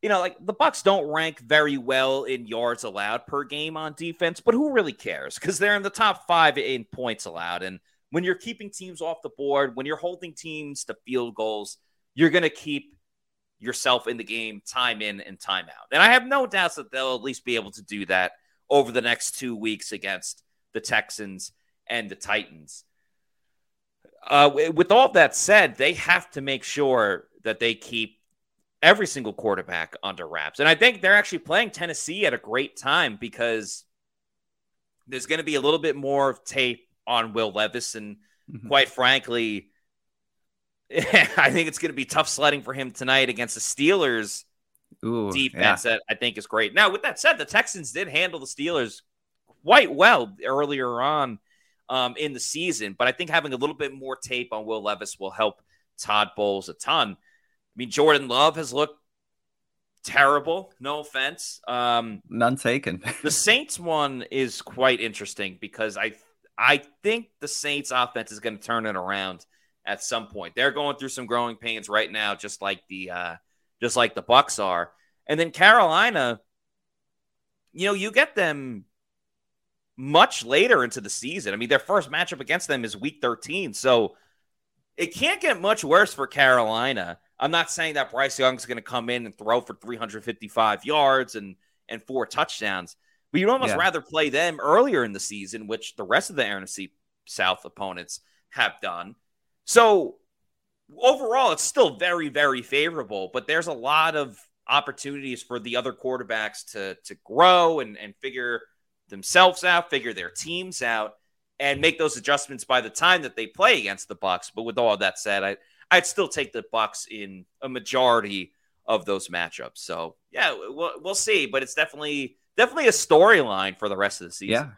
you know, like the Bucs don't rank very well in yards allowed per game on defense, but who really cares? Because they're in the top five in points allowed. And when you're keeping teams off the board, when you're holding teams to field goals, you're going to keep yourself in the game time in and time out. And I have no doubts that they'll at least be able to do that over the next two weeks against the Texans and the Titans. Uh, with all that said, they have to make sure that they keep every single quarterback under wraps. And I think they're actually playing Tennessee at a great time because there's going to be a little bit more tape on Will Levis. And mm-hmm. quite frankly, I think it's going to be tough sledding for him tonight against the Steelers Ooh, defense yeah. that I think is great. Now, with that said, the Texans did handle the Steelers quite well earlier on um, in the season. But I think having a little bit more tape on Will Levis will help Todd Bowles a ton. I mean, Jordan Love has looked terrible. No offense. Um, None taken. the Saints one is quite interesting because I I think the Saints offense is going to turn it around at some point. They're going through some growing pains right now, just like the uh, just like the Bucs are. And then Carolina, you know, you get them much later into the season. I mean, their first matchup against them is week 13. So it can't get much worse for Carolina. I'm not saying that Bryce Young's going to come in and throw for 355 yards and and four touchdowns. But you'd almost yeah. rather play them earlier in the season, which the rest of the NFC South opponents have done. So overall, it's still very, very favorable, but there's a lot of opportunities for the other quarterbacks to to grow and, and figure themselves out, figure their teams out, and make those adjustments by the time that they play against the Bucs. But with all that said, I I'd still take the Bucs in a majority of those matchups. So yeah, we'll, we'll see. But it's definitely definitely a storyline for the rest of the season. Yeah,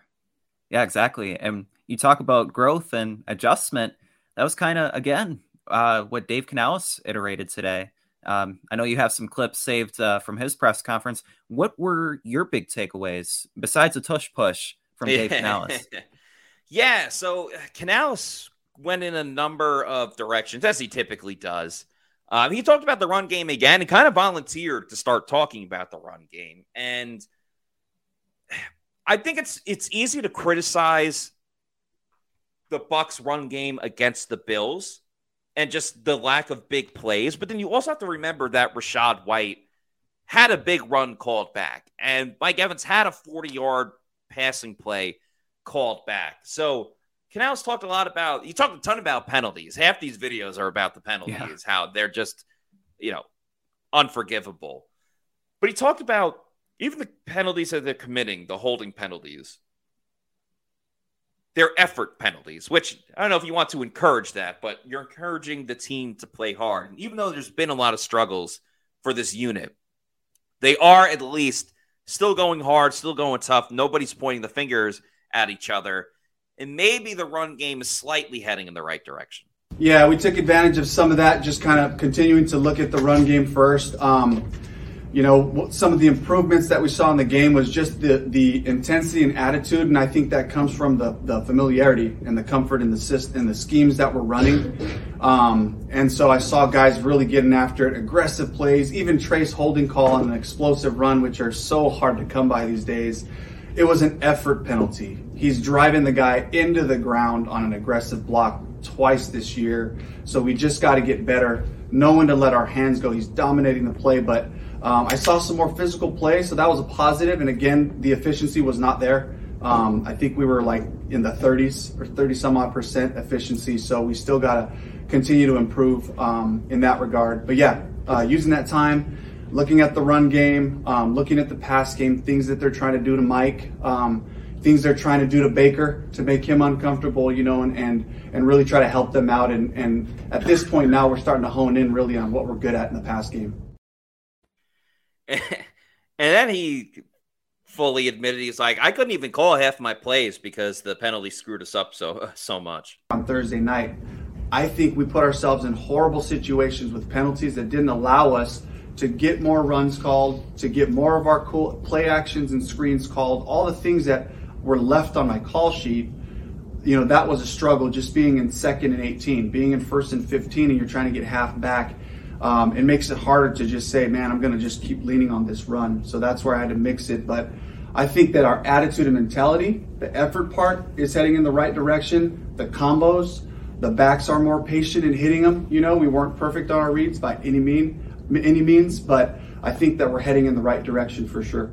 yeah, exactly. And you talk about growth and adjustment. That was kind of again uh, what Dave Canales iterated today. Um, I know you have some clips saved uh, from his press conference. What were your big takeaways besides a tush push from Dave Canales? yeah, so uh, Canales went in a number of directions as he typically does. Um, he talked about the run game again and kind of volunteered to start talking about the run game. And I think it's it's easy to criticize the Bucs run game against the Bills and just the lack of big plays. But then you also have to remember that Rachaad White had a big run called back, and Mike Evans had a 40 yard passing play called back. So Canales talked a lot about, he talked a ton about penalties. Half these videos are about the penalties, yeah. how they're just, you know, unforgivable. But he talked about even the penalties that they're committing, the holding penalties their effort penalties, which I don't know if you want to encourage that, but you're encouraging the team to play hard. And even though there's been a lot of struggles for this unit. They are at least still going hard, still going tough. Nobody's pointing the fingers at each other. And maybe the run game is slightly heading in the right direction. Yeah, we took advantage of some of that, just kind of continuing to look at the run game first. Um, you know, some of the improvements that we saw in the game was just the, the intensity and attitude, and I think that comes from the, the familiarity and the comfort in the in the schemes that we're running. Um, and so I saw guys really getting after it, aggressive plays, even Trace holding call on an explosive run, which are so hard to come by these days. It was an effort penalty. He's driving the guy into the ground on an aggressive block twice this year. So we just got to get better, knowing to let our hands go. He's dominating the play, but um, I saw some more physical play, so that was a positive. And again, the efficiency was not there. Um, I think we were like in the 30s or 30 some odd percent efficiency. So we still got to continue to improve um, in that regard. But yeah, uh, using that time, looking at the run game, um, looking at the pass game, things that they're trying to do to Mike, um, things they're trying to do to Baker to make him uncomfortable, you know, and and, and really try to help them out. And, and at this point now, we're starting to hone in really on what we're good at in the pass game. And then he fully admitted he's like, I couldn't even call half my plays because the penalty screwed us up so so much. On Thursday night, I think we put ourselves in horrible situations with penalties that didn't allow us to get more runs called, to get more of our cool play actions and screens called, all the things that were left on my call sheet. You know, that was a struggle just being in second and 18, being in first and 15, and you're trying to get half back um, it makes it harder to just say, man, I'm going to just keep leaning on this run. So that's where I had to mix it. But I think that our attitude and mentality, the effort part is heading in the right direction. The combos, the backs are more patient in hitting them. You know, we weren't perfect on our reads by any mean, any means, but I think that we're heading in the right direction for sure.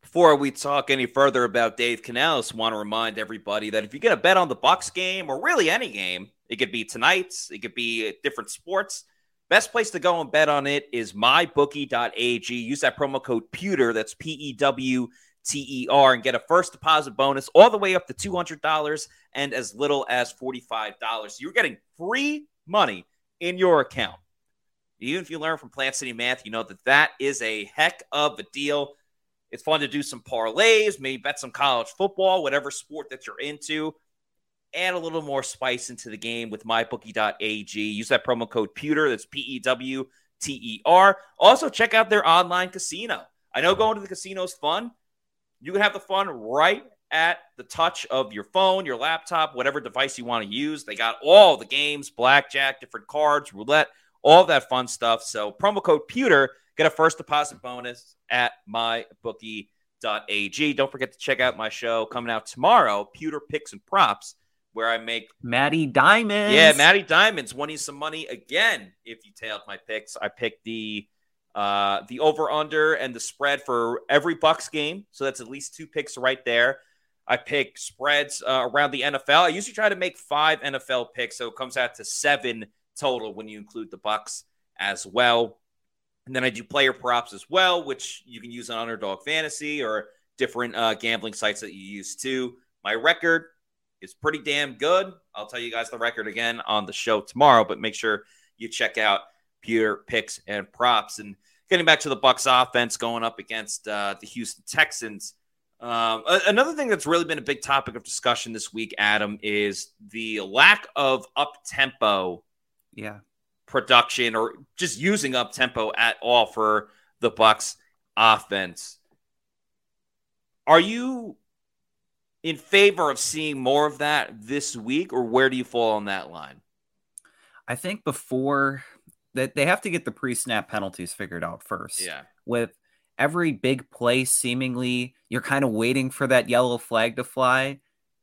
Before we talk any further about Dave Canales, want to remind everybody that if you're going to bet on the Bucs game or really any game, it could be tonight's, it could be different sports Best place to go and bet on it is mybookie.ag. Use that promo code PEWTER, that's P E W T E R, and get a first deposit bonus all the way up to $200 and as little as $45. You're getting free money in your account. Even if you learn from Plant City Math, you know that that is a heck of a deal. It's fun to do some parlays, maybe bet some college football, whatever sport that you're into add a little more spice into the game with mybookie.ag. Use that promo code pewter. That's P E W T E R. Also, check out their online casino. I know going to the casino is fun. You can have the fun right at the touch of your phone, your laptop, whatever device you want to use. They got all the games, blackjack, different cards, roulette, all that fun stuff. So, promo code pewter, get a first deposit bonus at mybookie.ag. Don't forget to check out my show coming out tomorrow, Pewter Picks and Props where I make Matty Diamonds. Yeah, Matty Diamonds winning some money again. If you tailed my picks, I picked the uh the over under and the spread for every Bucs game, so that's at least two picks right there. I pick spreads uh, around the NFL. I usually try to make five NFL picks, so it comes out to seven total when you include the Bucs as well. And then I do player props as well, which you can use on Underdog Fantasy or different uh, gambling sites that you use too. My record is pretty damn good. I'll tell you guys the record again on the show tomorrow, but make sure you check out Pewter Picks and Props. And getting back to the Bucs offense going up against uh, the Houston Texans. Um, another thing that's really been a big topic of discussion this week, Adam, is the lack of up tempo, yeah, production or just using up tempo at all for the Bucs offense. Are you in favor of seeing more of that this week, or where do you fall on that line? I think before that they have to get the pre-snap penalties figured out first. Yeah. With every big play seemingly you're kind of waiting for that yellow flag to fly.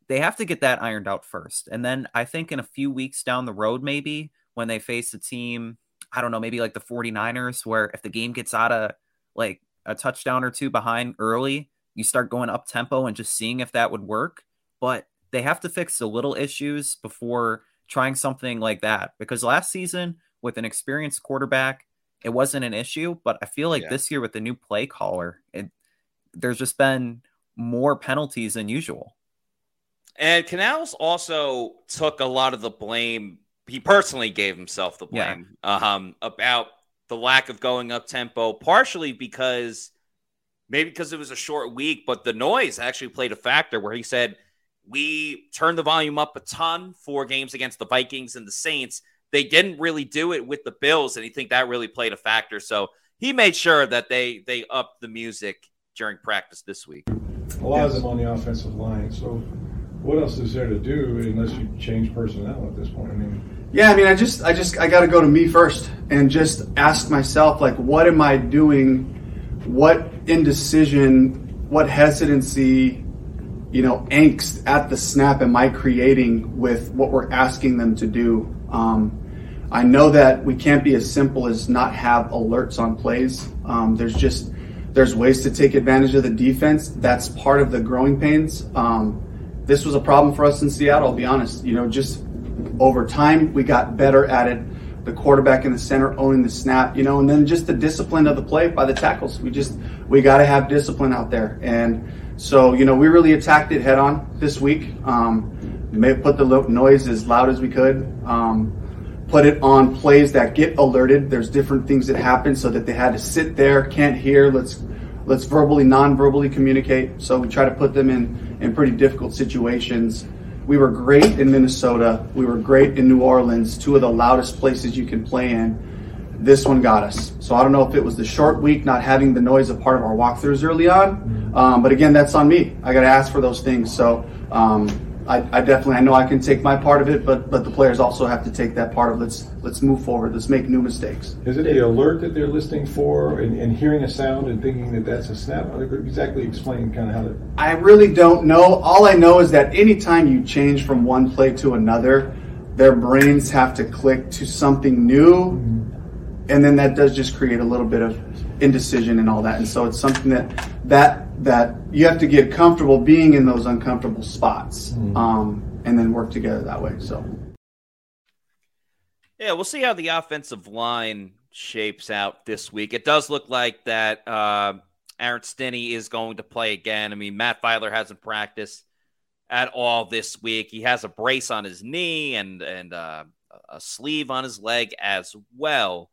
They have to get that ironed out first. And then I think in a few weeks down the road maybe when they face a team, I don't know, maybe like the 49ers where if the game gets out of like a touchdown or two behind early, you start going up tempo and just seeing if that would work. But they have to fix the little issues before trying something like that because last season with an experienced quarterback, it wasn't an issue. But I feel like yeah. this year with the new play caller, it, there's just been more penalties than usual. And Canales also took a lot of the blame. He personally gave himself the blame yeah. um, about the lack of going up tempo, partially because maybe because it was a short week, but the noise actually played a factor where he said, We turned the volume up a ton for games against the Vikings and the Saints. They didn't really do it with the Bills, and he think that really played a factor. So he made sure that they they upped the music during practice this week. A lot yes. of them on the offensive line. So what else is there to do unless you change personnel at this point? I mean, yeah, I mean, I just, I just, I got to go to me first and just ask myself, like, what am I doing? What indecision, what hesitancy, you know, angst at the snap am I creating with what we're asking them to do? Um, I know that we can't be as simple as not have alerts on plays. Um, there's just there's ways to take advantage of the defense. That's part of the growing pains. Um, this was a problem for us in Seattle. I'll be honest. You know, just over time we got better at it. The quarterback in the center owning the snap, you know, and then just the discipline of the play by the tackles. We just we got to have discipline out there, and so you know we really attacked it head on this week. Um, put the noise as loud as we could. Um, put it on plays that get alerted. There's different things that happen so that they had to sit there, can't hear. Let's let's verbally, non-verbally communicate. So we try to put them in in pretty difficult situations. We were great in Minnesota. We were great in New Orleans, two of the loudest places you can play in. This one got us. So I don't know if it was the short week, not having the noise a part of our walkthroughs early on. Um, but again, that's on me. I got to ask for those things. So um, I, I, definitely I know I can take my part of it, but but the players also have to take that part of let's let's move forward. Let's make new mistakes. Is it a alert that they're listening for and, and hearing a sound and thinking that that's a snap? Exactly explain kind of how that. I really don't know. All I know is that anytime you change from one play to another, their brains have to click to something new, mm-hmm. and then that does just create a little bit of indecision and all that. And so it's something that that that you have to get comfortable being in those uncomfortable spots mm. um, and then work together that way. So, yeah, we'll see how the offensive line shapes out this week. It does look like that uh, Aaron Stinnie is going to play again. I mean, Matt Feiler hasn't practiced at all this week. He has a brace on his knee and and uh, a sleeve on his leg as well.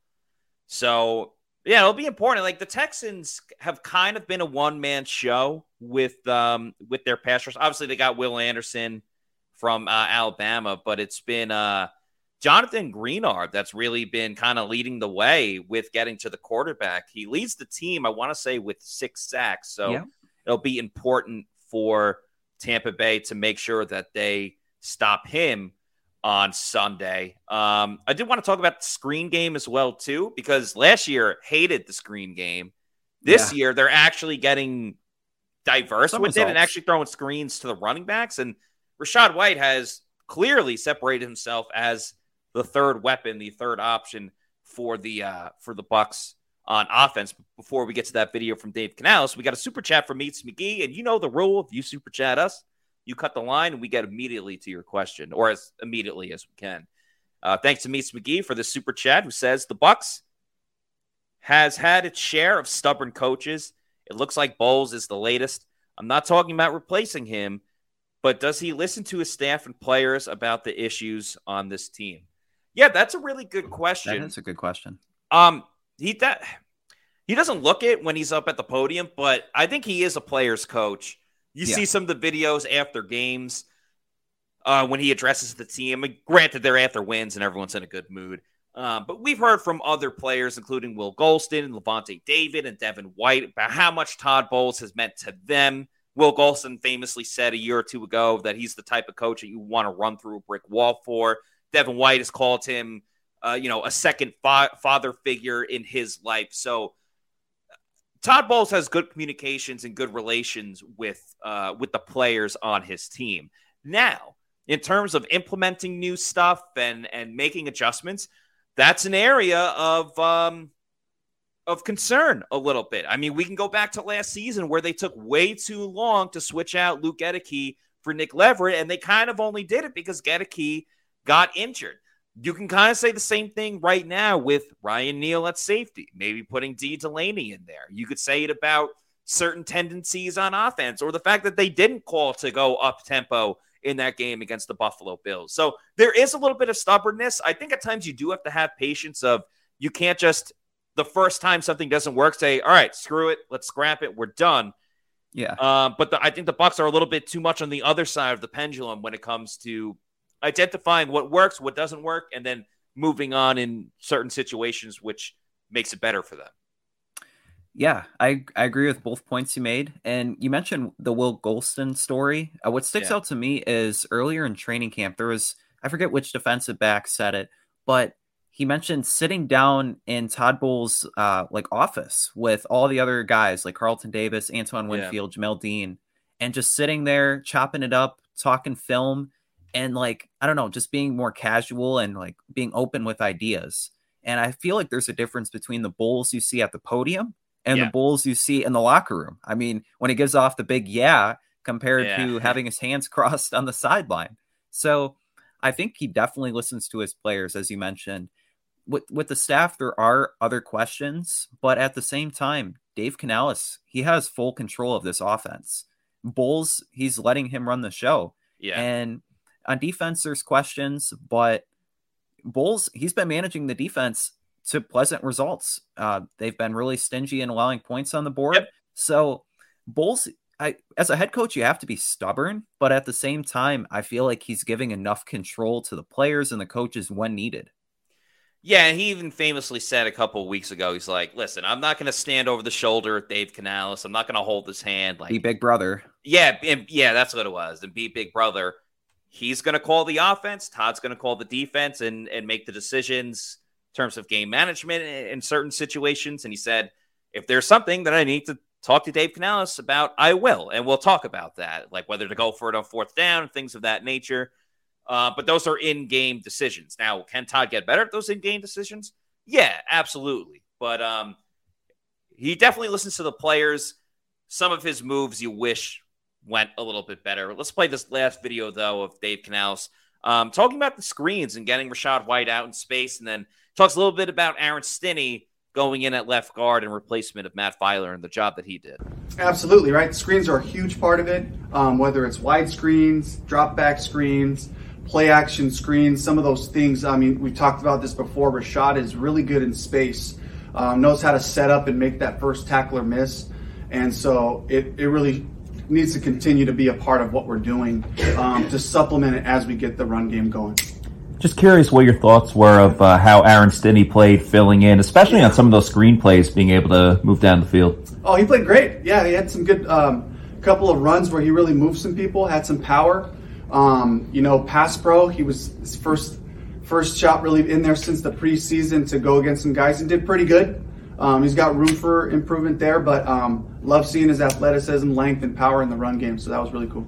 So yeah, it'll be important. Like the Texans have kind of been a one man show with um with their pass rush. Obviously, they got Will Anderson from uh, Alabama, but it's been uh Jonathan Greenard that's really been kind of leading the way with getting to the quarterback. He leads the team, I want to say, with six sacks. So yeah. it'll be important for Tampa Bay to make sure that they stop him on Sunday. Um, I did want to talk about the screen game as well too, because last year hated the screen game. This yeah. year they're actually getting diverse Some with results. it and actually throwing screens to the running backs. And Rachaad White has clearly separated himself as the third weapon, the third option for the uh, for the Bucs on offense. Before we get to that video from Dave Canales, we got a super chat from Meets McGee, and you know the rule: if you super chat us, you cut the line and we get immediately to your question or as immediately as we can. Uh, thanks to Meets McGee for the super chat who says the Bucs has had its share of stubborn coaches. It looks like Bowles is the latest. I'm not talking about replacing him, but does he listen to his staff and players about the issues on this team? Yeah, that's a really good question. That's a good question. Um, he that he doesn't look it when he's up at the podium, but I think he is a player's coach. You yeah. see some of the videos after games uh, when he addresses the team. And Granted, they're after wins and everyone's in a good mood. Uh, but we've heard from other players, including Will Gholston and Lavonte David and Devin White, about how much Todd Bowles has meant to them. Will Gholston famously said a year or two ago that he's the type of coach that you want to run through a brick wall for. Devin White has called him, uh, you know, a second fa- father figure in his life. So Todd Bowles has good communications and good relations with uh, with the players on his team. Now, in terms of implementing new stuff and and making adjustments, that's an area of um, of concern a little bit. I mean, we can go back to last season where they took way too long to switch out Luke Goedeke for Nick Leverett, and they kind of only did it because Goedeke got injured. You can kind of say the same thing right now with Ryan Neal at safety, maybe putting Dee Delaney in there. You could say it about certain tendencies on offense or the fact that they didn't call to go up tempo in that game against the Buffalo Bills. So there is a little bit of stubbornness. I think at times you do have to have patience of you can't just the first time something doesn't work, say, all right, screw it, let's scrap it, we're done. Yeah. Um, but the, I think the Bucs are a little bit too much on the other side of the pendulum when it comes to identifying what works, what doesn't work, and then moving on in certain situations, which makes it better for them. Yeah, I, I agree with both points you made. And you mentioned the Will Gholston story. Uh, what sticks yeah. out to me is earlier in training camp, there was, I forget which defensive back said it, but he mentioned sitting down in Todd Bowles' uh, like office with all the other guys like Carlton Davis, Antoine Winfield, yeah. Jamel Dean, and just sitting there chopping it up, talking film, and like I don't know, just being more casual and like being open with ideas. And I feel like there's a difference between the Bowles you see at the podium and yeah. the Bowles you see in the locker room. I mean, when he gives off the big yeah compared yeah. to having his hands crossed on the sideline. So I think he definitely listens to his players, as you mentioned with with the staff, there are other questions, but at the same time, Dave Canales, he has full control of this offense. Bowles, he's letting him run the show. Yeah. And on defense, there's questions, but Bowles, he's been managing the defense to pleasant results. Uh, they've been really stingy in allowing points on the board. Yep. So Bowles, I, as a head coach, you have to be stubborn, but at the same time, I feel like he's giving enough control to the players and the coaches when needed. Yeah, he even famously said a couple weeks ago, he's like, "Listen, I'm not going to stand over the shoulder of Dave Canales. I'm not going to hold his hand. Like, be big brother. Yeah, yeah, that's what it was. And be big brother. He's going to call the offense. Todd's going to call the defense and and make the decisions in terms of game management in certain situations. And he said, if there's something that I need to talk to Dave Canales about, I will, and we'll talk about that, like whether to go for it on fourth down, things of that nature." Uh, but those are in game decisions. Now, can Todd get better at those in game decisions? Yeah, absolutely. But um, he definitely listens to the players. Some of his moves you wish went a little bit better. Let's play this last video, though, of Dave Canales um, talking about the screens and getting Rachaad White out in space, and then talks a little bit about Aaron Stinnie going in at left guard in replacement of Matt Feiler and the job that he did. Absolutely, right? The screens are a huge part of it, um, whether it's wide screens, drop back screens play action screens, some of those things. I mean, we talked about this before. Rachaad is really good in space, um, knows how to set up and make that first tackler miss. And so it, it really needs to continue to be a part of what we're doing um, to supplement it as we get the run game going. Just curious what your thoughts were of uh, how Aaron Stinnie played filling in, especially on some of those screen plays, being able to move down the field. Oh, he played great. Yeah, he had some good um, couple of runs where he really moved some people, had some power. Um, you know, pass pro, he was his first first shot really in there since the preseason to go against some guys and did pretty good. Um, he's got room for improvement there, but um, love seeing his athleticism, length, and power in the run game. So that was really cool.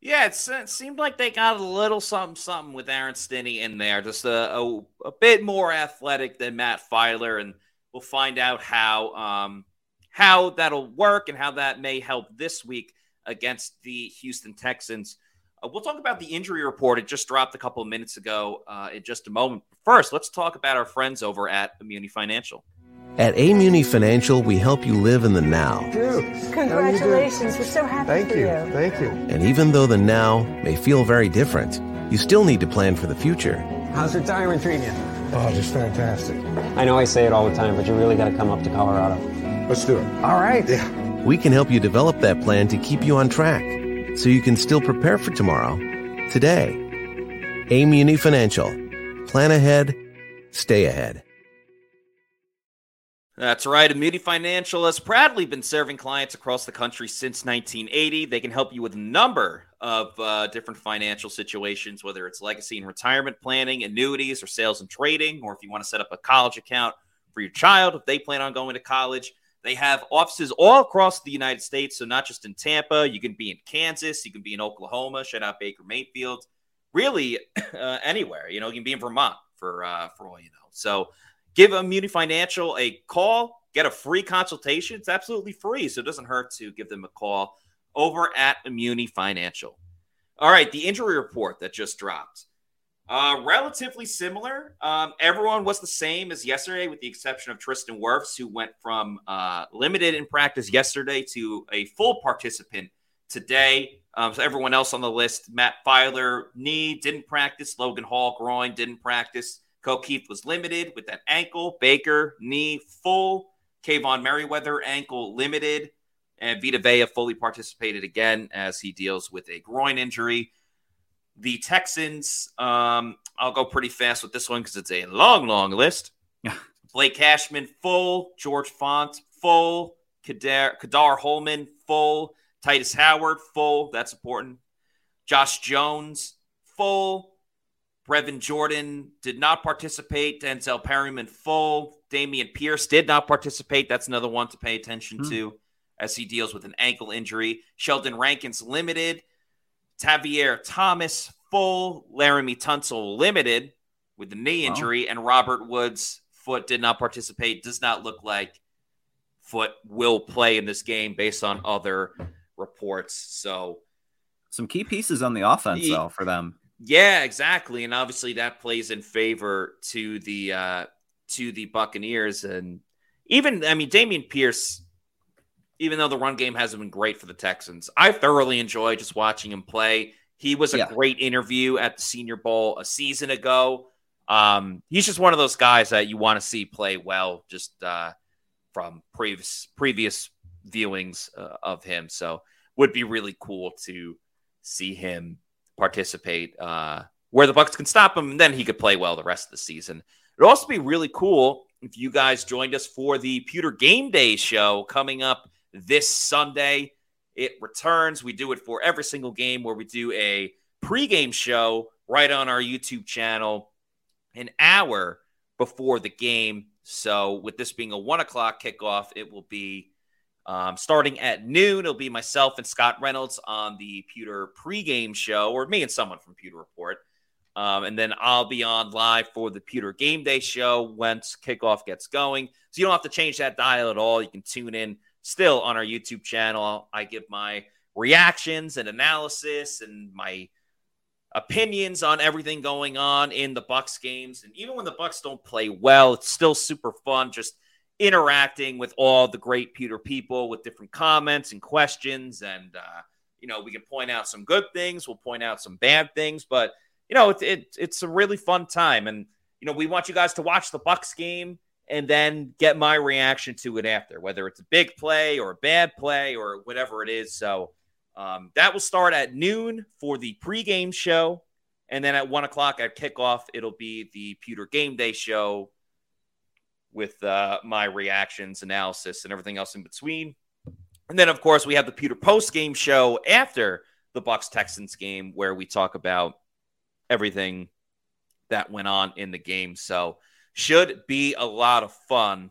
Yeah, it seemed like they got a little something, something with Aaron Stinnie in there, just a, a, a bit more athletic than Matt Feiler, and we'll find out how um, how that'll work and how that may help this week against the Houston Texans. Uh, we'll talk about the injury report. It just dropped a couple of minutes ago uh, in just a moment. First, let's talk about our friends over at Immuni Financial. At Amuni Financial, we help you live in the now. Congratulations. We're so happy Thank for you. you. Thank you. And even though the now may feel very different, you still need to plan for the future. How's retirement treating you? Oh, just fantastic. I know I say it all the time, but you really got to come up to Colorado. Let's do it. All right. Yeah we can help you develop that plan to keep you on track so you can still prepare for tomorrow today. Amuni Financial. Plan ahead, stay ahead. That's right. Amity Financial has proudly been serving clients across the country since 1980. They can help you with a number of uh, different financial situations, whether it's legacy and retirement planning, annuities, or sales and trading, or if you want to set up a college account for your child, if they plan on going to college. They have offices all across the United States, so not just in Tampa. You can be in Kansas, you can be in Oklahoma. Shout out Baker Mayfield. Really, uh, anywhere. You know, you can be in Vermont for uh, for all you know. So, give Immuni Financial a call. Get a free consultation. It's absolutely free, so it doesn't hurt to give them a call over at Immuni Financial. All right, the injury report that just dropped. Uh, relatively similar. Um, everyone was the same as yesterday, with the exception of Tristan Wirfs, who went from uh, limited in practice yesterday to a full participant today. Um, so everyone else on the list, Matt Feiler, knee, didn't practice. Logan Hall, groin, didn't practice. Ko Kieft was limited with that ankle. Baker, knee, full. Kaevon Merriweather, ankle limited. And Vita Vea fully participated again as he deals with a groin injury. The Texans, um, I'll go pretty fast with this one because it's a long, long list. Blake Cashman, full. George Font, full. Kadar, Kadar Holman, full. Tytus Howard, full. That's important. Josh Jones, full. Brevin Jordan did not participate. Denzel Perryman, full. Dameon Pierce did not participate. That's another one to pay attention Hmm. to as he deals with an ankle injury. Sheldon Rankins, limited. Tavierre Thomas, full. Laremy Tunsil, limited with the knee Wow. injury. And Robert Woods, foot did not participate. Does not look like foot will play in this game based on other reports. So, Some key pieces on the offense, though, for them. yeah, exactly, and obviously that plays in favor to the uh, to the Buccaneers, and even I mean Dameon Pierce. Even though the run game hasn't been great for the Texans, I thoroughly enjoy just watching him play. He was a Yeah. great interview at the Senior Bowl a season ago. Um, he's just one of those guys that you want to see play well, just uh, from previous previous viewings uh, of him. So would be really cool to see him participate uh, where the Bucs can stop him, and then he could play well the rest of the season. It'd also be really cool if you guys joined us for the Pewter Game Day show coming up this Sunday. It returns. We do it for every single game where we do a pregame show right on our YouTube channel an hour before the game. So, with this being a one o'clock kickoff, it will be um, starting at noon. It'll be myself and Scott Reynolds on the Pewter pregame show, or me and someone from Pewter Report. Um, and then I'll be on live for the Pewter Game Day show once kickoff gets going. So you don't have to change that dial at all. You can tune in still on our YouTube channel. I give my reactions and analysis and my opinions on everything going on in the Bucs games. And even when the Bucs don't play well, it's still super fun just interacting with all the great Pewter people with different comments and questions. And uh, you know, we can point out some good things, we'll point out some bad things, but you know, it's it, it's a really fun time. And you know, we want you guys to watch the Bucs game and then get my reaction to it after, whether it's a big play or a bad play or whatever it is. So um, that will start at noon for the pregame show. And then at one o'clock at kickoff, it'll be the Pewter Game Day show with uh, my reactions, analysis, and everything else in between. And then, of course, we have the Pewter Post Game show after the Bucs Texans game, where we talk about everything that went on in the game. So, should be a lot of fun.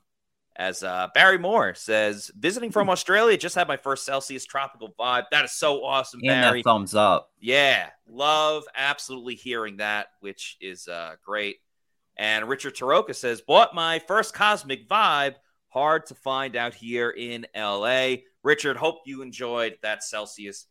As uh, Barry Moore says, visiting from Australia, just had my first Celsius tropical vibe. That is so awesome, And Barry. thumbs up. Yeah, love absolutely hearing that, which is uh, great. And Richard Taroka says, bought my first Cosmic Vibe. Hard to find out here in LA. Richard, hope you enjoyed that Celsius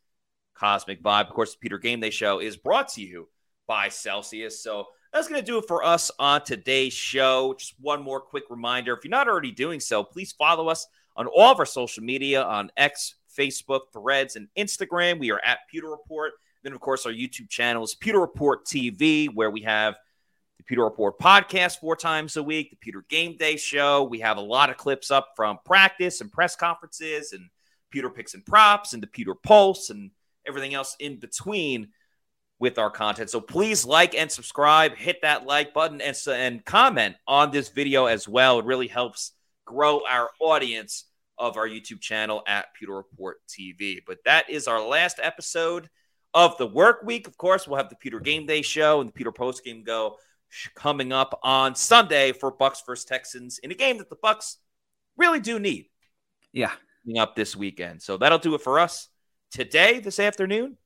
Cosmic Vibe. Of course, the Pewter Game Day Show is brought to you by Celsius. So that's going to do it for us on today's show. Just one more quick reminder if you're not already doing so, please follow us on all of our social media on X, Facebook, Threads, and Instagram. We are at Pewter Report. Then, of course, our YouTube channel is Pewter Report TV, where we have the Pewter Report podcast four times a week, the Pewter Game Day show. We have a lot of clips up from practice and press conferences and Pewter Picks and Props and the Pewter Pulse and everything else in between with our content. So please like and subscribe, hit that like button and, and comment on this video as well. It really helps grow our audience of our YouTube channel at Pewter Report TV. But that is our last episode of the work week. Of course, we'll have the Peter Game Day show and the Pewter Post Game Go coming up on Sunday for Bucs versus Texans in a game that the Bucs really do need. Yeah. Coming up this weekend. So that'll do it for us today, this afternoon.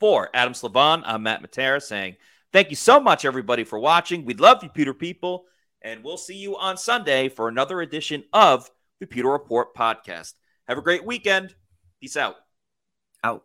For Adam Slavon, I'm Matt Matera saying thank you so much, everybody, for watching. We love you, Pewter people, and we'll see you on Sunday for another edition of the Pewter Report podcast. Have a great weekend. Peace out. Out.